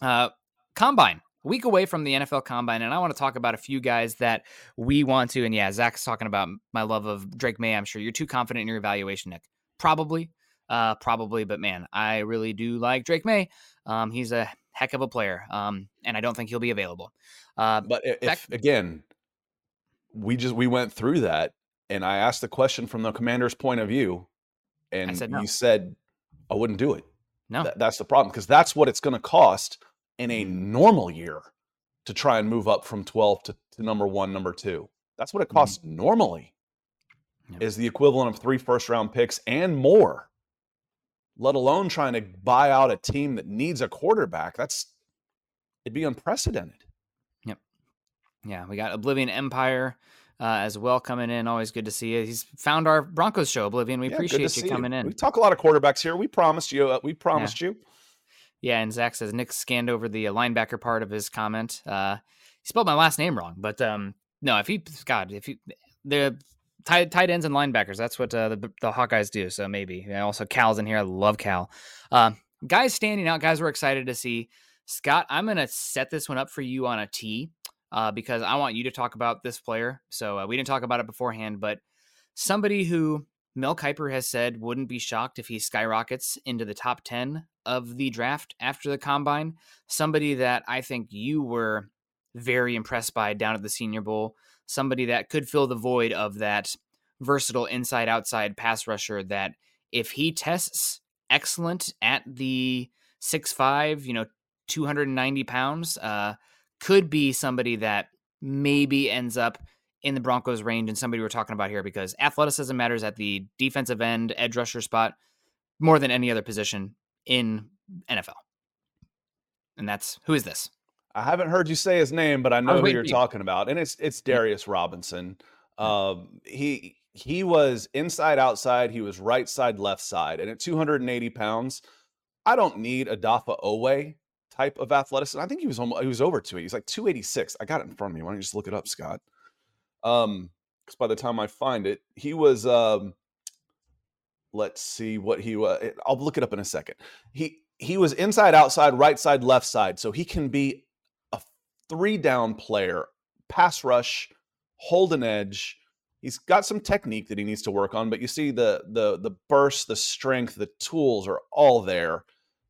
Uh, combine a week away from the NFL Combine, and I want to talk about a few guys that we want to. And yeah, Zach's talking about my love of Drake Maye. I'm sure you're too confident in your evaluation, Nick. Probably uh, probably. But man, I really do like Drake Maye. Um, he's a heck of a player, um, and I don't think he'll be available. Uh, but if back- again, we just we went through that, and I asked the question from the commander's point of view, and said no. you said I wouldn't do it. No, Th- that's the problem because that's what it's going to cost in a mm-hmm. normal year to try and move up from 12 to, to number one, number two. That's what it mm-hmm. costs mm-hmm. normally. Yep. Is the equivalent of three first round picks and more let alone trying to buy out a team that needs a quarterback. That's it'd be unprecedented. Yeah, we got Oblivion Empire uh, as well coming in. Always good to see you. He's found our Broncos show, Oblivion. We yeah, appreciate you coming you. in. We talk a lot of quarterbacks here. We promised you. Uh, we promised yeah. you. Yeah, and Zach says Nick scanned over the uh, linebacker part of his comment. Uh, he spelled my last name wrong, but um, no, if he, God, if he, the tight, tight ends and linebackers. That's what uh, the, the Hawkeyes do. So maybe. also, Cal's in here. I love Cal. Uh, guys standing out, guys we're excited to see. Scott, I'm going to set this one up for you on a tee uh, because I want you to talk about this player. So uh, we didn't talk about it beforehand, but somebody who Mel Kiper has said wouldn't be shocked if he skyrockets into the top 10 of the draft after the combine. Somebody that I think you were very impressed by down at the Senior Bowl somebody that could fill the void of that versatile inside outside pass rusher that if he tests excellent at the six five, you know, 290 pounds, uh, could be somebody that maybe ends up in the Broncos range and somebody we're talking about here because athleticism matters at the defensive end, edge rusher spot more than any other position in NFL. And that's who is this? I haven't heard you say his name, but I know I who you're talking about, and it's it's Darius Robinson. Um, he he was inside outside, he was right side left side, and at 280 pounds, I don't need a Dafa Owe type of athleticism. I think he was almost, he was over it. He's like 286. I got it in front of me. Why don't you just look it up, Scott? Um, because by the time I find it, he was um. Let's see what he was. I'll look it up in a second. He he was inside outside right side left side so he can be a three down player, pass rush, hold an edge. He's got some technique that he needs to work on, but you see the the the burst, the strength, the tools are all there.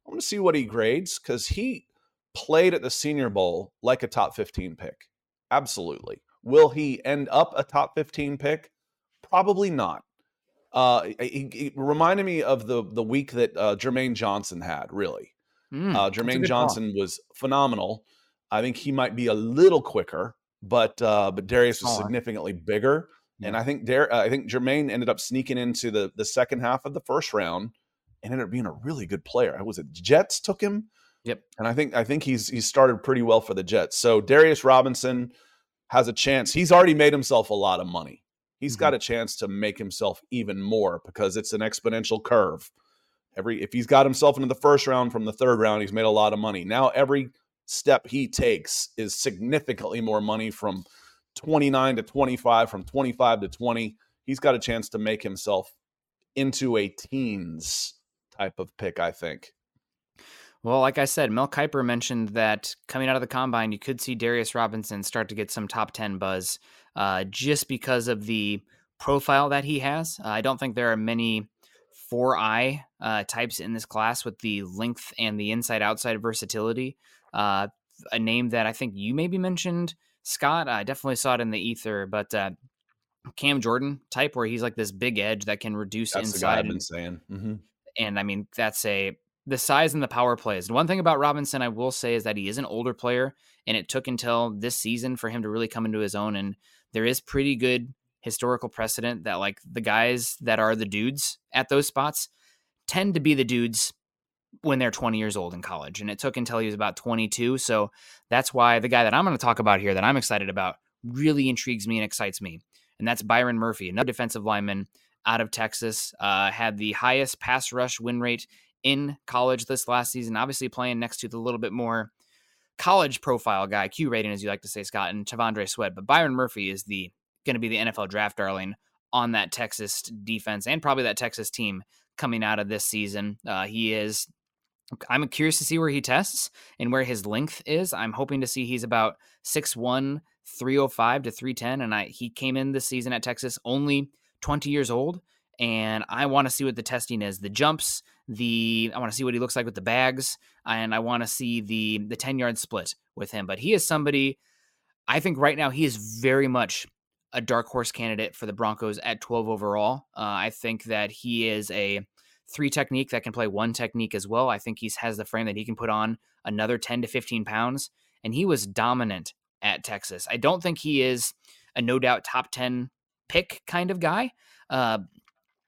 I want to see what he grades because he played at the Senior Bowl like a top 15 pick. Absolutely. Will he end up a top 15 pick? Probably not. Uh, he, he reminded me of the the week that uh, Jermaine Johnson had. Really, mm, uh, Jermaine Johnson was phenomenal. I think he might be a little quicker, but uh, but Darius was significantly bigger. Yeah. And I think Dar- uh, I think Jermaine ended up sneaking into the the second half of the first round and ended up being a really good player. I Was it Jets took him? Yep. And I think I think he's he's started pretty well for the Jets. So Darius Robinson has a chance. He's already made himself a lot of money. He's mm-hmm. got a chance to make himself even more because it's an exponential curve. Every if he's got himself into the first round from the third round, he's made a lot of money. Now every step he takes is significantly more money from 29 to 25, from 25 to 20. He's got a chance to make himself into a teens type of pick, I think. Well, like I said, Mel Kiper mentioned that coming out of the combine, you could see Darius Robinson start to get some top 10 buzz uh, just because of the profile that he has. Uh, I don't think there are many four eye uh, types in this class with the length and the inside outside versatility. Uh, a name that I think you maybe mentioned, Scott. I definitely saw it in the ether, but uh, Cam Jordan type, where he's like this big edge that can reduce That's inside. the guy I've been saying. Mm-hmm. And I mean, that's a the size and the power plays. And one thing about Robinson, I will say, is that he is an older player, and it took until this season for him to really come into his own. And there is pretty good historical precedent that like the guys that are the dudes at those spots tend to be the dudes when they're 20 years old in college. And it took until he was about 22. So that's why the guy that I'm going to talk about here that I'm excited about really intrigues me and excites me. And that's Byron Murphy, another defensive lineman out of Texas, uh, had the highest pass rush win rate in college this last season, obviously playing next to the little bit more college profile guy, Q rating, as you like to say, Scott, and T'Vondre Sweat. But Byron Murphy is the going to be the NFL draft darling on that Texas defense and probably that Texas team coming out of this season. Uh, he is. I'm curious to see where he tests and where his length is. I'm hoping to see he's about 6'1, 305 to 310. And I he came in this season at Texas only 20 years old. And I want to see what the testing is. The jumps, the I want to see what he looks like with the bags, and I want to see the the 10 yard split with him. But he is somebody I think right now he is very much a dark horse candidate for the Broncos at 12 overall. Uh, I think that he is a three technique that can play one technique as well. I think he has the frame that he can put on another 10 to 15 pounds, and he was dominant at Texas. I don't think he is a no doubt top 10 pick kind of guy. Uh,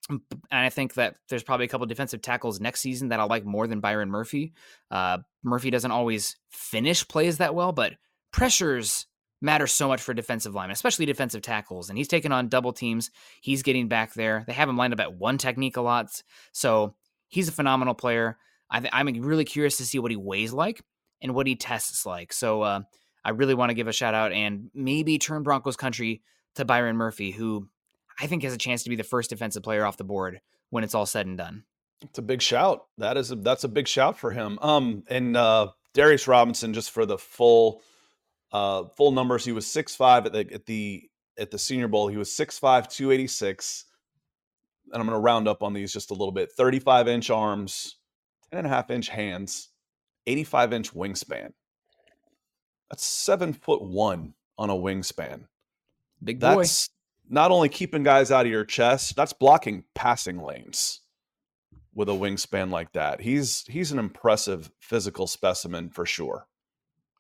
and I think that there's probably a couple defensive tackles next season that I like more than Byron Murphy. Uh, Murphy doesn't always finish plays that well, but pressures matter so much for defensive linemen, especially defensive tackles. And he's taking on double teams. He's getting back there. They have him lined up at one technique a lot. So he's a phenomenal player. I am really curious to see what he weighs like and what he tests like. So uh, I really want to give a shout out and maybe turn Broncos country to Byron Murphy, who I think has a chance to be the first defensive player off the board when it's all said and done. It's a big shout. That is a, that's a big shout for him. Um, and uh, Darius Robinson, just for the full uh, full numbers, he was six five at the at the at the Senior Bowl. He was 6'5", 286. And I'm going to round up on these just a little bit. 35 inch arms, 10 and a half inch hands, 85 inch wingspan. That's seven foot one on a wingspan. Big boy. That's not only keeping guys out of your chest, that's blocking passing lanes with a wingspan like that. He's he's an impressive physical specimen for sure.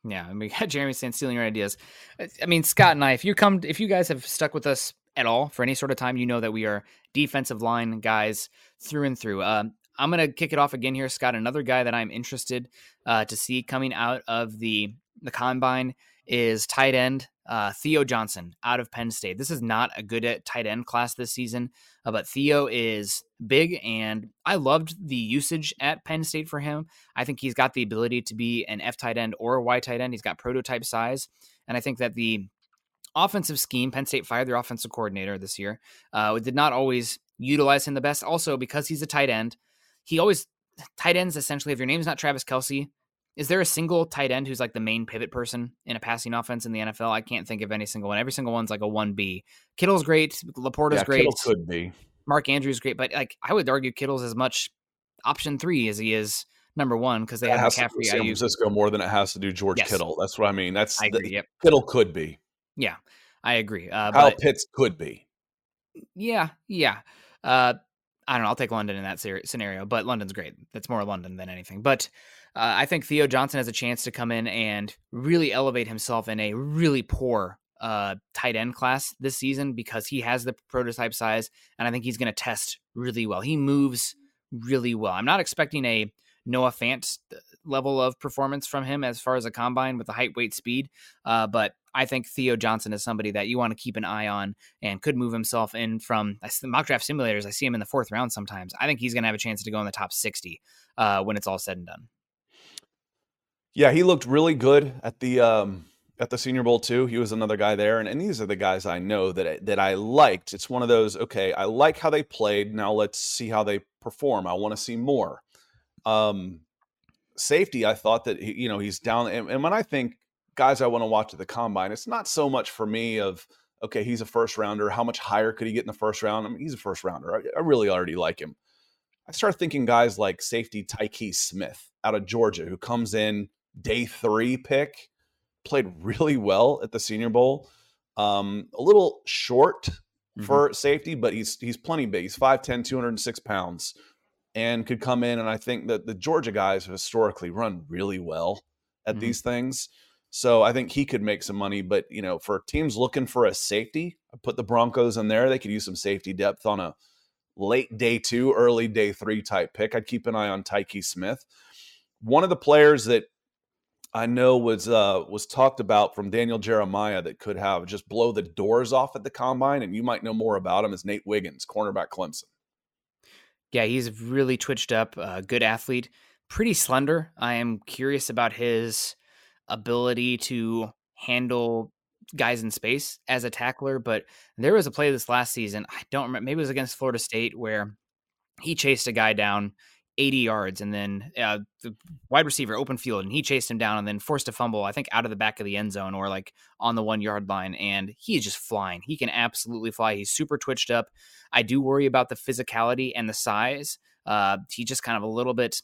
Yeah, I mean, Jeremy saying stealing your ideas. I mean, Scott and I, if you come, if you guys have stuck with us at all for any sort of time, you know that we are defensive line guys through and through. Uh, I'm gonna kick it off again here, Scott. Another guy that I'm interested uh, to see coming out of the the combine is tight end uh, Theo Johnson out of Penn State. This is not a good tight end class this season, uh, but Theo is big, and I loved the usage at Penn State for him. I think he's got the ability to be an F tight end or a Y tight end. He's got prototype size, and I think that the offensive scheme, Penn State fired their offensive coordinator this year, uh, did not always utilize him the best. Also, because he's a tight end, he always tight ends essentially. If your name's not Travis Kelce, is there a single tight end who's like the main pivot person in a passing offense in the NFL? I can't think of any single one. Every single one's like a one B. Kittle's great. Laporta's yeah, great. Kittle could be. Mark Andrews great, but like I would argue Kittle's as much option three as he is number one because they have McCaffrey. San Francisco more than it has to do George yes. Kittle. That's what I mean. That's I agree, the, yep. Kittle could be. Yeah, I agree. Uh, Kyle but, Pitts could be. Yeah, yeah. Uh, I don't know. I'll take London in that scenario, but London's great. That's more London than anything. But uh, I think Theo Johnson has a chance to come in and really elevate himself in a really poor uh, tight end class this season because he has the prototype size, and I think he's going to test really well. He moves really well. I'm not expecting a Noah Fant level of performance from him as far as a combine with the height, weight, speed. Uh, but I think Theo Johnson is somebody that you want to keep an eye on and could move himself in from mock draft simulators. I see him in the fourth round sometimes. I think he's going to have a chance to go in the top 60 uh, when it's all said and done. Yeah, he looked really good at the um, at the Senior Bowl too. He was another guy there, and, and these are the guys I know that I, that I liked. It's one of those. Okay, I like how they played. Now let's see how they perform. I want to see more. Um, safety, I thought that he, you know he's down, and, and when I think guys I want to watch at the combine, it's not so much for me of okay, he's a first rounder. How much higher could he get in the first round? I mean, he's a first rounder. I, I really already like him. I start thinking guys like safety Tykee Smith out of Georgia, who comes in day three pick, played really well at the Senior Bowl. Um, a little short mm-hmm. for safety, but he's he's plenty big. He's 5'10, 206 pounds, and could come in. And I think that the Georgia guys have historically run really well at mm-hmm. these things. So I think he could make some money. But you know, for teams looking for a safety, I put the Broncos in there. They could use some safety depth on a late day two, early day three type pick. I'd keep an eye on Tykee Smith. One of the players that I know was uh, was talked about from Daniel Jeremiah that could have just blow the doors off at the combine, and you might know more about him is Nate Wiggins, cornerback Clemson. Yeah, he's really twitched up, uh, good athlete, pretty slender. I am curious about his ability to handle guys in space as a tackler, but there was a play this last season. I don't remember. Maybe it was against Florida State where he chased a guy down 80 yards and then uh, the wide receiver open field and he chased him down and then forced a fumble i think out of the back of the end zone or like on the one yard line and he is just flying. He can absolutely fly. He's super twitched up. I do worry about the physicality and the size. Uh, he's just kind of a little bit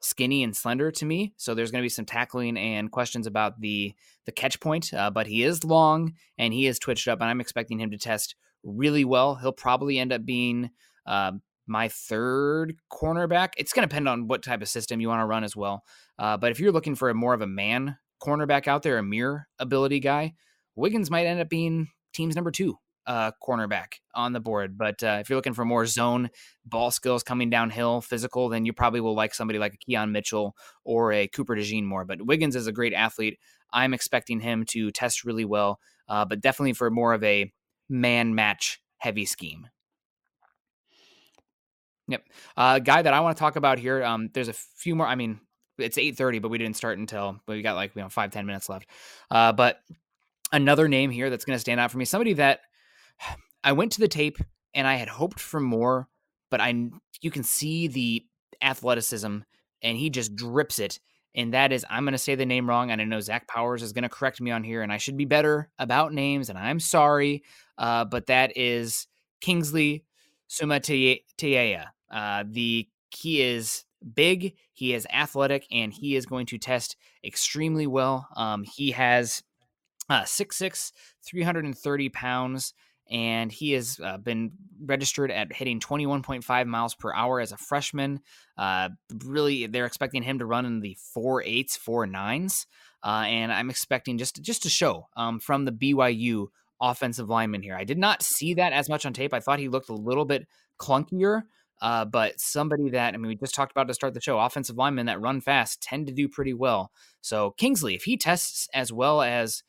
skinny and slender to me so there's going to be some tackling and questions about the the catch point uh, but he is long and he is twitched up and i'm expecting him to test really well. He'll probably end up being uh, my third cornerback. It's going to depend on what type of system you want to run as well. Uh, but if you're looking for a more of a man cornerback out there, a mirror ability guy, Wiggins might end up being team's number two uh, cornerback on the board. But uh, if you're looking for more zone ball skills coming downhill, physical, then you probably will like somebody like a Quinyon Mitchell or a Cooper DeJean more. But Wiggins is a great athlete. I'm expecting him to test really well, uh, but definitely for more of a man match heavy scheme. Yep. Uh, guy that I want to talk about here. Um, there's a few more. I mean, it's 8:30, but we didn't start until but we got like you know five ten minutes left. Uh, but another name here that's going to stand out for me. Somebody that I went to the tape and I had hoped for more, but I you can see the athleticism and he just drips it. And that is, I'm going to say the name wrong, and I know Zach Powers is going to correct me on here, and I should be better about names, and I'm sorry, uh, but that is Kingsley Suamataia. Uh, the he is big, he is athletic, and he is going to test extremely well. Um, he has uh, 6'6", 330 pounds, and he has uh, been registered at hitting 21.5 miles per hour as a freshman. Uh, really, they're expecting him to run in the four eights, four nines, uh, and I'm expecting just just to show um, from the BYU offensive lineman here. I did not see that as much on tape. I thought he looked a little bit clunkier. Uh, but somebody that I mean, we just talked about to start the show, offensive linemen that run fast tend to do pretty well. So Kingsley, if he tests as well as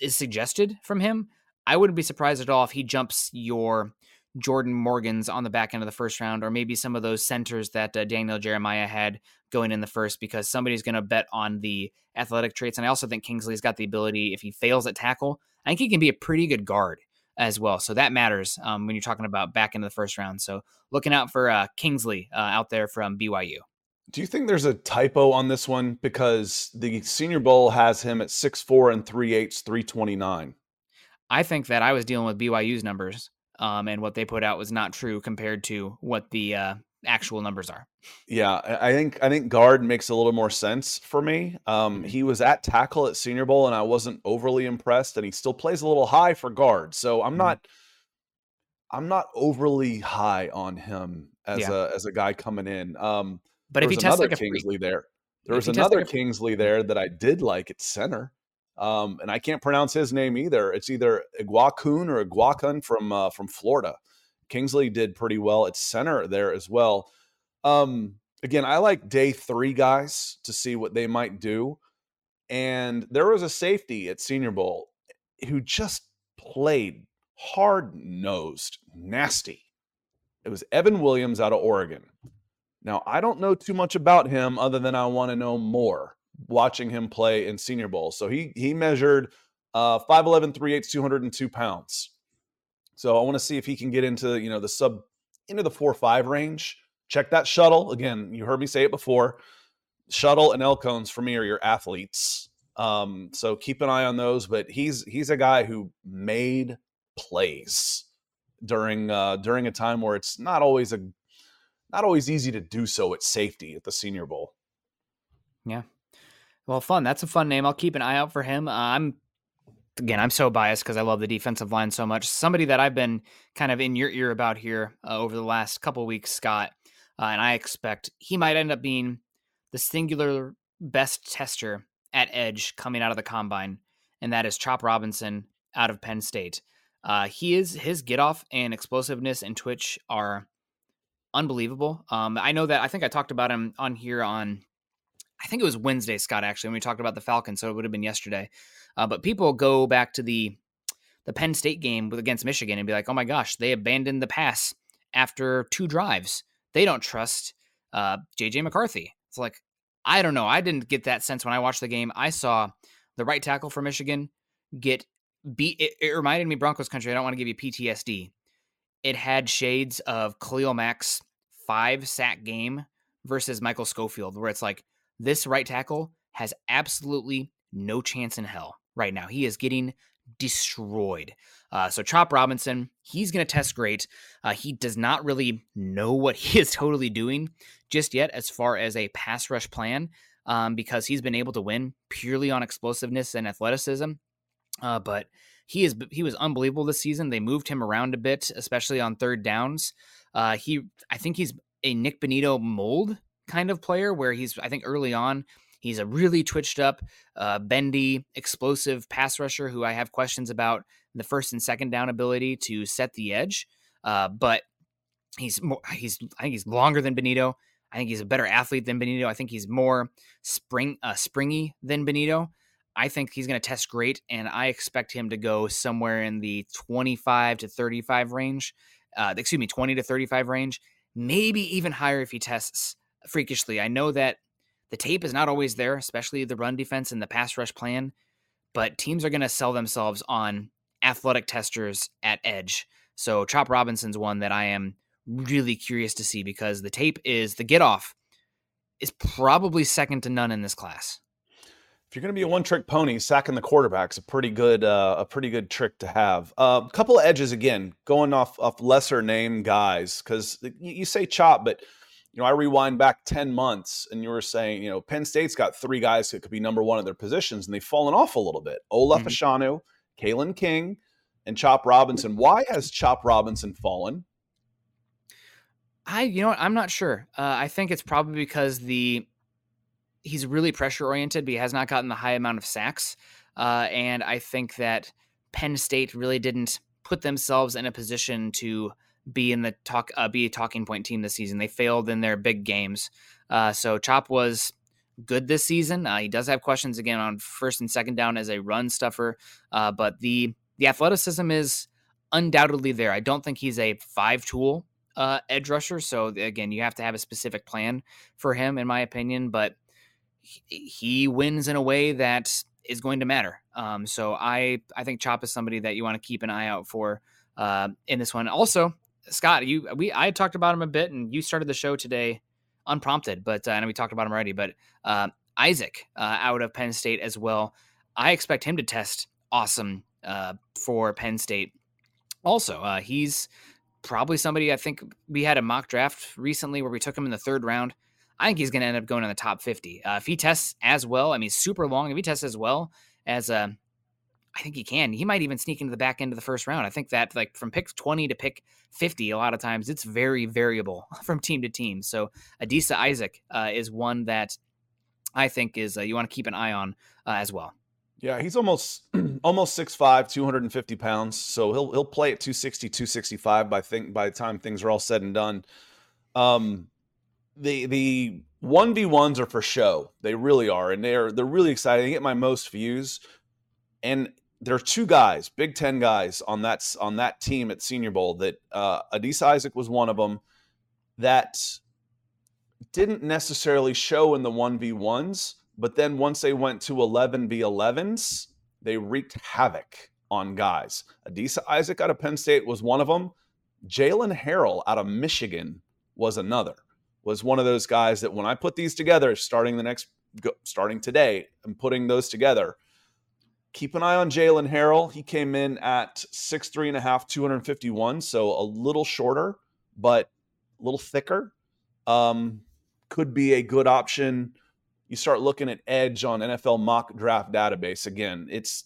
is suggested from him, I wouldn't be surprised at all if he jumps your Jordan Morgans on the back end of the first round, or maybe some of those centers that uh, Daniel Jeremiah had going in the first, because somebody's going to bet on the athletic traits. And I also think Kingsley's got the ability, if he fails at tackle, I think he can be a pretty good guard as well. So that matters um, when you're talking about back into the first round. So looking out for uh, Kingsley uh, out there from BYU. Do you think there's a typo on this one because the Senior Bowl has him at six four and three eighths, three twenty nine? I think that I was dealing with BYU's numbers, um, and what they put out was not true compared to what the uh, actual numbers are. Yeah, I think I think guard makes a little more sense for me. Um, mm-hmm. he was at tackle at Senior Bowl, and I wasn't overly impressed. And he still plays a little high for guard, so I'm mm-hmm. not I'm not overly high on him as yeah. a as a guy coming in. Um, but if he tests like a Kingsley freak. there, there was another like Kingsley there that I did like at center. Um, and I can't pronounce his name either. It's either Eguakun or Eguakun from uh, from Florida. Kingsley did pretty well at center there as well. Um, again, I like day three guys to see what they might do. And there was a safety at Senior Bowl who just played hard nosed, nasty. It was Evan Williams out of Oregon. Now, I don't know too much about him other than I want to know more watching him play in Senior Bowl. So he he measured uh 5'11, 3 8, 202 pounds. So I want to see if he can get into, you know, the sub into the four five range. Check that shuttle. Again, you heard me say it before. Shuttle and L cones for me are your athletes. Um, so keep an eye on those. But he's he's a guy who made plays during uh during a time where it's not always a not always easy to do so at safety at the Senior Bowl. Yeah. Well, fun. That's a fun name. I'll keep an eye out for him. Uh, I'm again, I'm so biased because I love the defensive line so much. Somebody that I've been kind of in your ear about here uh, over the last couple weeks, Scott, uh, and I expect he might end up being the singular best tester at edge coming out of the combine, and that is Chop Robinson out of Penn State. Uh, he is his get off and explosiveness and twitch are unbelievable. Um, I know that I think I talked about him on here on I think it was Wednesday, Scott, actually, when we talked about the Falcons, so it would have been yesterday. Uh, but people go back to the the Penn State game against Michigan and be like, "Oh my gosh, they abandoned the pass after two drives. They don't trust uh, JJ McCarthy." It's like I don't know. I didn't get that sense when I watched the game. I saw the right tackle for Michigan get beat. It, it reminded me Broncos country. I don't want to give you PTSD. It had shades of Khalil Mack's five sack game versus Michael Schofield, where it's like this right tackle has absolutely no chance in hell right now. He is getting destroyed. Uh, so Chop Robinson, he's going to test great. Uh, he does not really know what he is totally doing just yet as far as a pass rush plan um, because he's been able to win purely on explosiveness and athleticism. Uh, but he is he was unbelievable this season. They moved him around a bit, especially on third downs. Uh, he I think he's a Nik Bonitto mold kind of player where he's, I think, early on, he's a really twitched up, uh, bendy, explosive pass rusher who I have questions about the first and second down ability to set the edge. Uh, but he's more, he's, I think he's longer than Bonitto. I think he's a better athlete than Bonitto. I think he's more spring, uh, springy than Bonitto. I think he's going to test great, and I expect him to go somewhere in the 25 to 35 range. Uh, excuse me, 20 to 35 range, maybe even higher if he tests freakishly. I know that the tape is not always there, especially the run defense and the pass rush plan, but teams are going to sell themselves on athletic testers at edge. So Chop Robinson's one that I am really curious to see because the tape is the get off is probably second to none in this class. If you're going to be a one-trick pony, sacking the quarterback's a pretty good uh, a pretty good trick to have. A uh, couple of edges again, going off off lesser name guys because you say chop, but you know, I rewind back 10 months and you were saying, you know, Penn State's got three guys that could be number one at their positions and they've fallen off a little bit. Olu mm-hmm. Kalen King, and Chop Robinson. Why has Chop Robinson fallen? I, you know what, I'm not sure. Uh, I think it's probably because the he's really pressure oriented, but he has not gotten the high amount of sacks. Uh, and I think that Penn State really didn't put themselves in a position to be in the talk uh, be a talking point team this season. They failed in their big games. Uh, so Chop was good this season. Uh, he does have questions again on first and second down as a run stuffer, uh, but the the athleticism is undoubtedly there. I don't think he's a five tool uh, edge rusher. So again, you have to have a specific plan for him, in my opinion. But he, wins in a way that is going to matter. Um, so I I think Chop is somebody that you want to keep an eye out for uh, in this one. Also, Scott, you we I talked about him a bit, and you started the show today unprompted, but uh, I know we talked about him already. But uh, Isaac uh, out of Penn State as well. I expect him to test awesome uh, for Penn State. Also, uh, he's probably somebody I think we had a mock draft recently where we took him in the third round. I think he's going to end up going in the top 50. Uh, if he tests as well, I mean, super long, if he tests as well as I think he can. He might even sneak into the back end of the first round. I think that like from pick 20 to pick 50, a lot of times it's very variable from team to team. So Adisa Isaac uh, is one that I think is uh, you want to keep an eye on uh, as well. Yeah, he's almost almost 6'5, 250 pounds. So he'll he'll play at 260, 265 by think by the time things are all said and done. Um the the one v ones are for show. They really are, and they're they're really exciting. They get my most views, and there are two guys, Big Ten guys on that on that team at Senior Bowl. That uh, Adisa Isaac was one of them. That didn't necessarily show in the one v ones, but then once they went to eleven v elevens, they wreaked havoc on guys. Adisa Isaac out of Penn State was one of them. Jaylen Harrell out of Michigan was another. Was one of those guys that when I put these together, starting the next, starting today, and putting those together, keep an eye on Jaylen Harrell. He came in at six three and a half, 251, so a little shorter, but a little thicker. Um, could be a good option. You start looking at edge on NFL mock draft database again. It's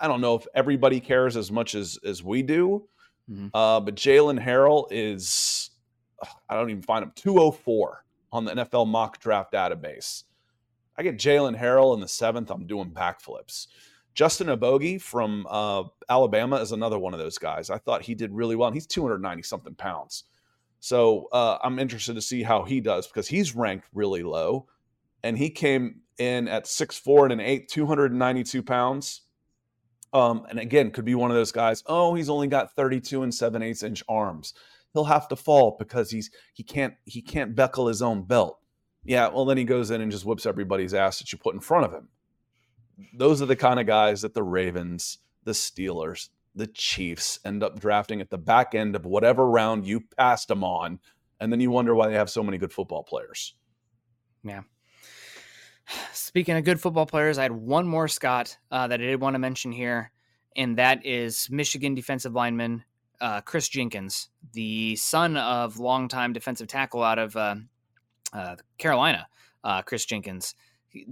I don't know if everybody cares as much as as we do, mm-hmm. uh, but Jaylen Harrell is I don't even find him 204 on the NFL mock draft database. I get Jaylen Harrell in the seventh. I'm doing backflips. Justin Eboigbe from uh, Alabama is another one of those guys. I thought he did really well. And he's 290 something pounds. So uh, I'm interested to see how he does because he's ranked really low. And he came in at six four and an eight, 292 pounds. Um, and again, could be one of those guys. Oh, he's only got 32 and 7 eighths inch arms. He'll have to fall because he's he can't he can't buckle his own belt. Yeah, well then he goes in and just whips everybody's ass that you put in front of him. Those are the kind of guys that the Ravens, the Steelers, the Chiefs end up drafting at the back end of whatever round you passed them on, and then you wonder why they have so many good football players. Yeah. Speaking of good football players, I had one more Scott uh, that I did want to mention here, and that is Michigan defensive lineman uh, Kris Jenkins, the son of longtime defensive tackle out of uh, uh Carolina. Uh, Kris Jenkins,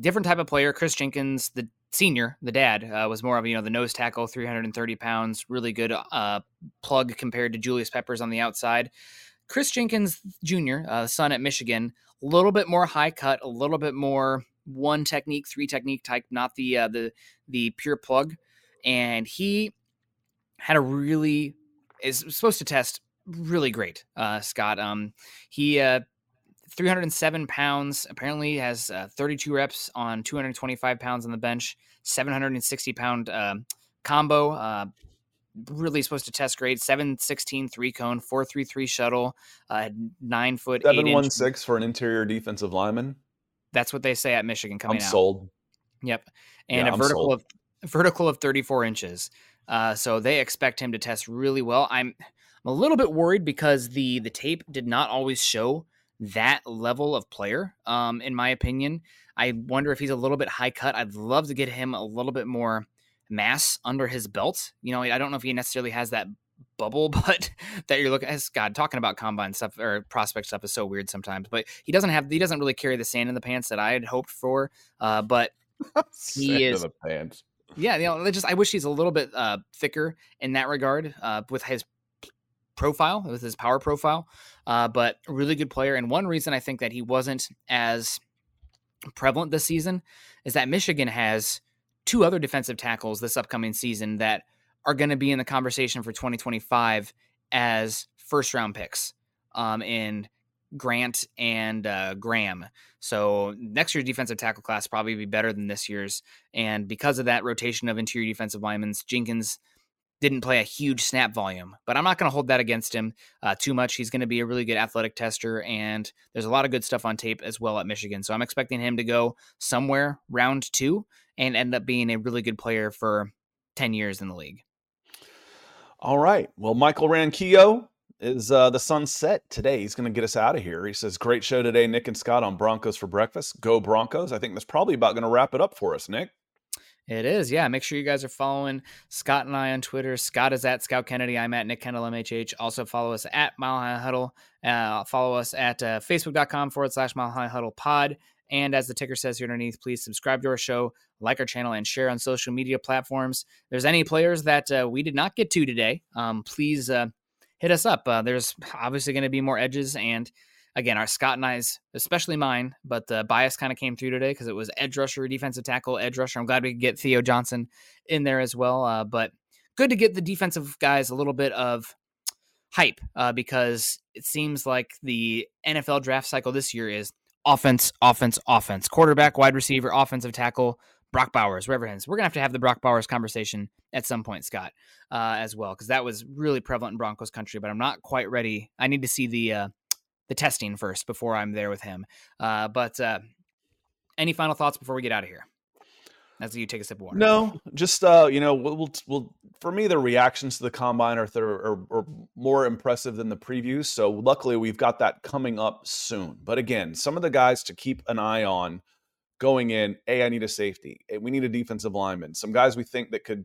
different type of player. Kris Jenkins, the senior, the dad, uh, was more of you know the nose tackle, 330 pounds, really good plug compared to Julius Peppers on the outside. Kris Jenkins Jr., uh, son at Michigan, a little bit more high cut, a little bit more one technique, three technique type, not the uh, the the pure plug. And he had a really is supposed to test really great. Uh, Scott, um, he uh, 307 pounds. Apparently has uh, 32 reps on 225 pounds on the bench. 760 pound uh, combo. Uh, really supposed to test great. 716 three cone, 433 shuttle, uh, nine foot, 716 for an interior defensive lineman. That's what they say at Michigan coming I'm out. sold. Yep. And yeah, a vertical sold. of vertical of 34 inches. Uh, so they expect him to test really well. I'm I'm a little bit worried because the the tape did not always show that level of player. Um, in my opinion, I wonder if he's a little bit high cut. I'd love to get him a little bit more mass under his belt. You know, I don't know if he necessarily has that bubble, but that you're looking as God talking about combine stuff or prospect stuff is so weird sometimes. But he doesn't have he doesn't really carry the sand in the pants that I had hoped for. Uh, but he is the pants. Yeah, you know, just I wish he's a little bit uh, thicker in that regard uh, with his profile, with his power profile. Uh, but really good player, and one reason I think that he wasn't as prevalent this season is that Michigan has two other defensive tackles this upcoming season that are going to be in the conversation for 2025 as first round picks um, in Grant and uh, Graham. So next year's defensive tackle class probably be better than this year's. And because of that rotation of interior defensive linemen, Jenkins didn't play a huge snap volume, but I'm not going to hold that against him uh, too much. He's going to be a really good athletic tester, and there's a lot of good stuff on tape as well at Michigan. So I'm expecting him to go somewhere round two and end up being a really good player for 10 years in the league. All right. Well, Michael Ranquillo is uh, the sunset today. He's going to get us out of here. He says, Great show today, Nick and Scott on Broncos for breakfast. Go Broncos. I think that's probably about going to wrap it up for us, Nick. It is, yeah. Make sure you guys are following Scott and I on Twitter. Scott is at Scout Kennedy. I'm at Nick Kendell MHH. Also follow us at Mile High Huddle. Uh, follow us at uh, facebook.com forward slash Mile High Huddle pod. And as the ticker says here underneath, please subscribe to our show, like our channel, and share on social media platforms. If there's any players that uh, we did not get to today, um, please uh, hit us up. Uh, there's obviously going to be more edges. And again, our Scott and I's, especially mine, but the bias kind of came through today because it was edge rusher, defensive tackle, edge rusher. I'm glad we could get Theo Johnson in there as well. Uh, but good to get the defensive guys a little bit of hype uh, because it seems like the NFL draft cycle this year is offense, offense, offense, quarterback, wide receiver, offensive tackle, Brock Bowers, wherever it ends. We're gonna have to have the Brock Bowers conversation at some point, Scott, uh, as well, because that was really prevalent in Broncos country. But I'm not quite ready. I need to see the uh, the testing first before I'm there with him. Uh, but uh, any final thoughts before we get out of here? As you take a sip of water. No, just uh, you know, we'll, we'll, for me the reactions to the combine are, are, are more impressive than the previews. So luckily we've got that coming up soon. But again, some of the guys to keep an eye on going in. A, I need a safety. We need a defensive lineman. Some guys we think that could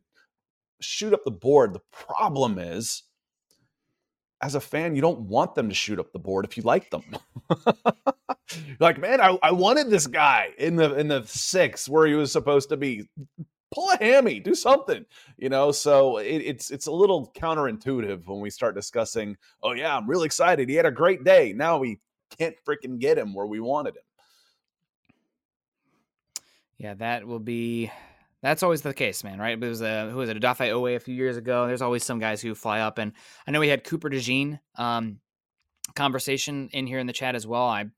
shoot up the board. The problem is as a fan, you don't want them to shoot up the board if you like them. like, man, I, I wanted this guy in the in the six where he was supposed to be. Pull a hammy, do something, you know. So it, it's it's a little counterintuitive when we start discussing. Oh yeah, I'm really excited. He had a great day. Now we can't freaking get him where we wanted him. Yeah, that will be that's always the case, man, right? It was a who was it, Odafe Oweh a few years ago. There's always some guys who fly up, and I know we had Cooper DeJean um, conversation in here in the chat as well. I'm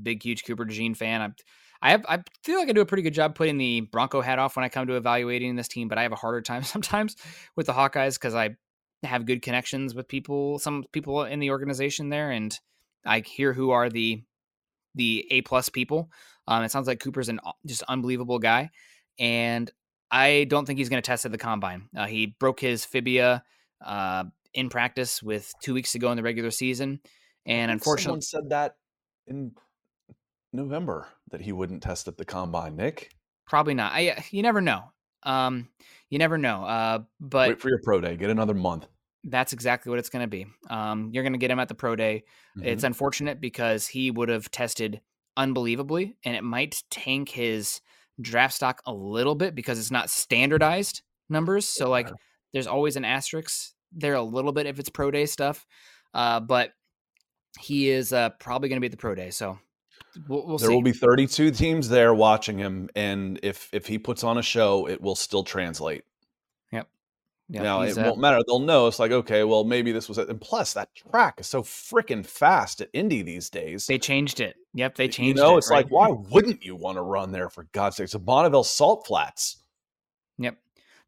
big, huge Cooper DeJean fan. I'm, I have, I feel like I do a pretty good job putting the Bronco hat off when I come to evaluating this team, but I have a harder time sometimes with the Hawkeyes because I have good connections with people, some people in the organization there, and I hear who are the the A plus people. Um, it sounds like Cooper's an just unbelievable guy and I don't think he's going to test at the combine. Uh, he broke his fibula uh, in practice with two weeks ago in the regular season, and unfortunately, someone said that in November that he wouldn't test at the combine. Nick, probably not. I uh, you never know. Um, you never know. Uh, but wait for your pro day. Get another month. That's exactly what it's going to be. Um, you're going to get him at the pro day. Mm-hmm. It's unfortunate because he would have tested unbelievably, and it might tank his draft stock a little bit because it's not standardized numbers. So like there's always an asterisk there a little bit if it's pro day stuff. Uh, but he is uh, probably going to be at the pro day. So we'll, we'll there see. will be 32 teams there watching him, and if if he puts on a show, it will still translate. Yep now it uh, won't matter. They'll know. It's like okay, well maybe this was it. And plus, that track is so freaking fast at Indy these days. They changed it. Yep, they changed. You know, it, it's right? like why wouldn't you want to run there for God's sake? It's a Bonneville Salt Flats. Yep.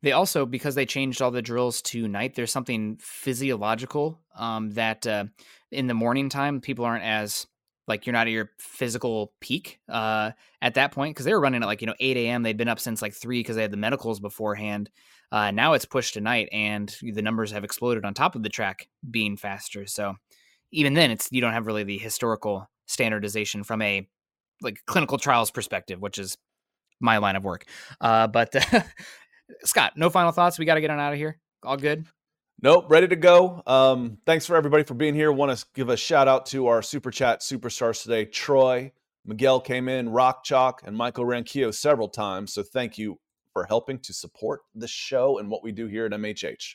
They also because they changed all the drills to night. There's something physiological um, that uh, in the morning time people aren't as like you're not at your physical peak uh, at that point because they were running at like you know 8 a.m. They'd been up since like three because they had the medicals beforehand. Uh, now it's pushed to night, and the numbers have exploded on top of the track being faster. So even then, it's you don't have really the historical standardization from a like clinical trials perspective, which is my line of work. Uh, but Scott, no final thoughts. We got to get on out of here. All good. Nope, ready to go. Um, thanks for everybody for being here. Want to give a shout out to our super chat superstars today. Troy, Miguel came in, Rock Chalk, and Michael Ranquillo several times. So thank you for helping to support the show and what we do here at MHH.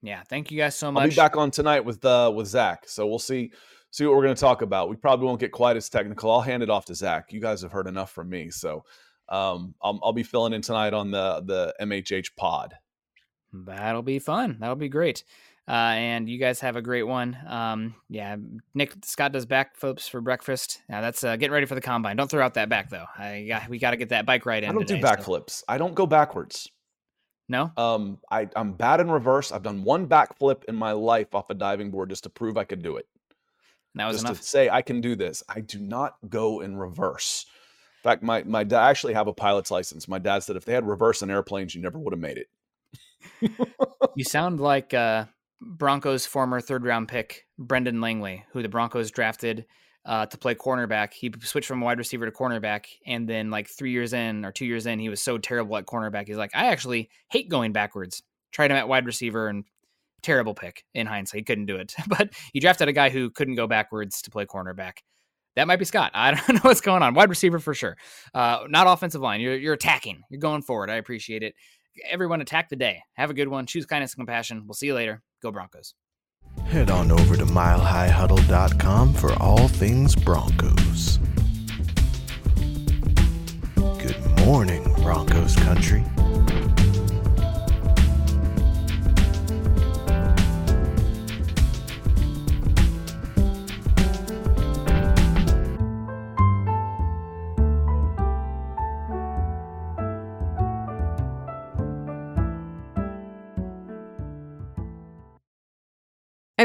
Yeah, thank you guys so much. I'll be back on tonight with uh, with Zach. So we'll see see what we're going to talk about. We probably won't get quite as technical. I'll hand it off to Zach. You guys have heard enough from me, so um, I'll, I'll be filling in tonight on the the MHH pod. That'll be fun. That'll be great. Uh, and you guys have a great one. Um, yeah, Nick Scott does backflips for breakfast. Now that's uh, getting ready for the combine. Don't throw out that back though. I got, we got to get that bike right in. I don't today, do backflips. So. I don't go backwards. No. Um, I I'm bad in reverse. I've done one backflip in my life off a diving board just to prove I could do it. And that was just enough. to say I can do this. I do not go in reverse. In fact, my my dad actually have a pilot's license. My dad said if they had reverse in airplanes, you never would have made it. you sound like uh, Broncos former third round pick Brendan Langley, who the Broncos drafted uh, to play cornerback. He switched from wide receiver to cornerback, and then like three years in or two years in, he was so terrible at cornerback. He's like, I actually hate going backwards. Tried him at wide receiver and terrible pick in hindsight. He couldn't do it, but he drafted a guy who couldn't go backwards to play cornerback. That might be Scott. I don't know what's going on. Wide receiver for sure. Uh, not offensive line. You're, you're attacking. You're going forward. I appreciate it. Everyone attack the day. Have a good one. Choose kindness and compassion. We'll see you later. Go Broncos. Head on over to milehighhuddle.com for all things Broncos. Good morning, Broncos country.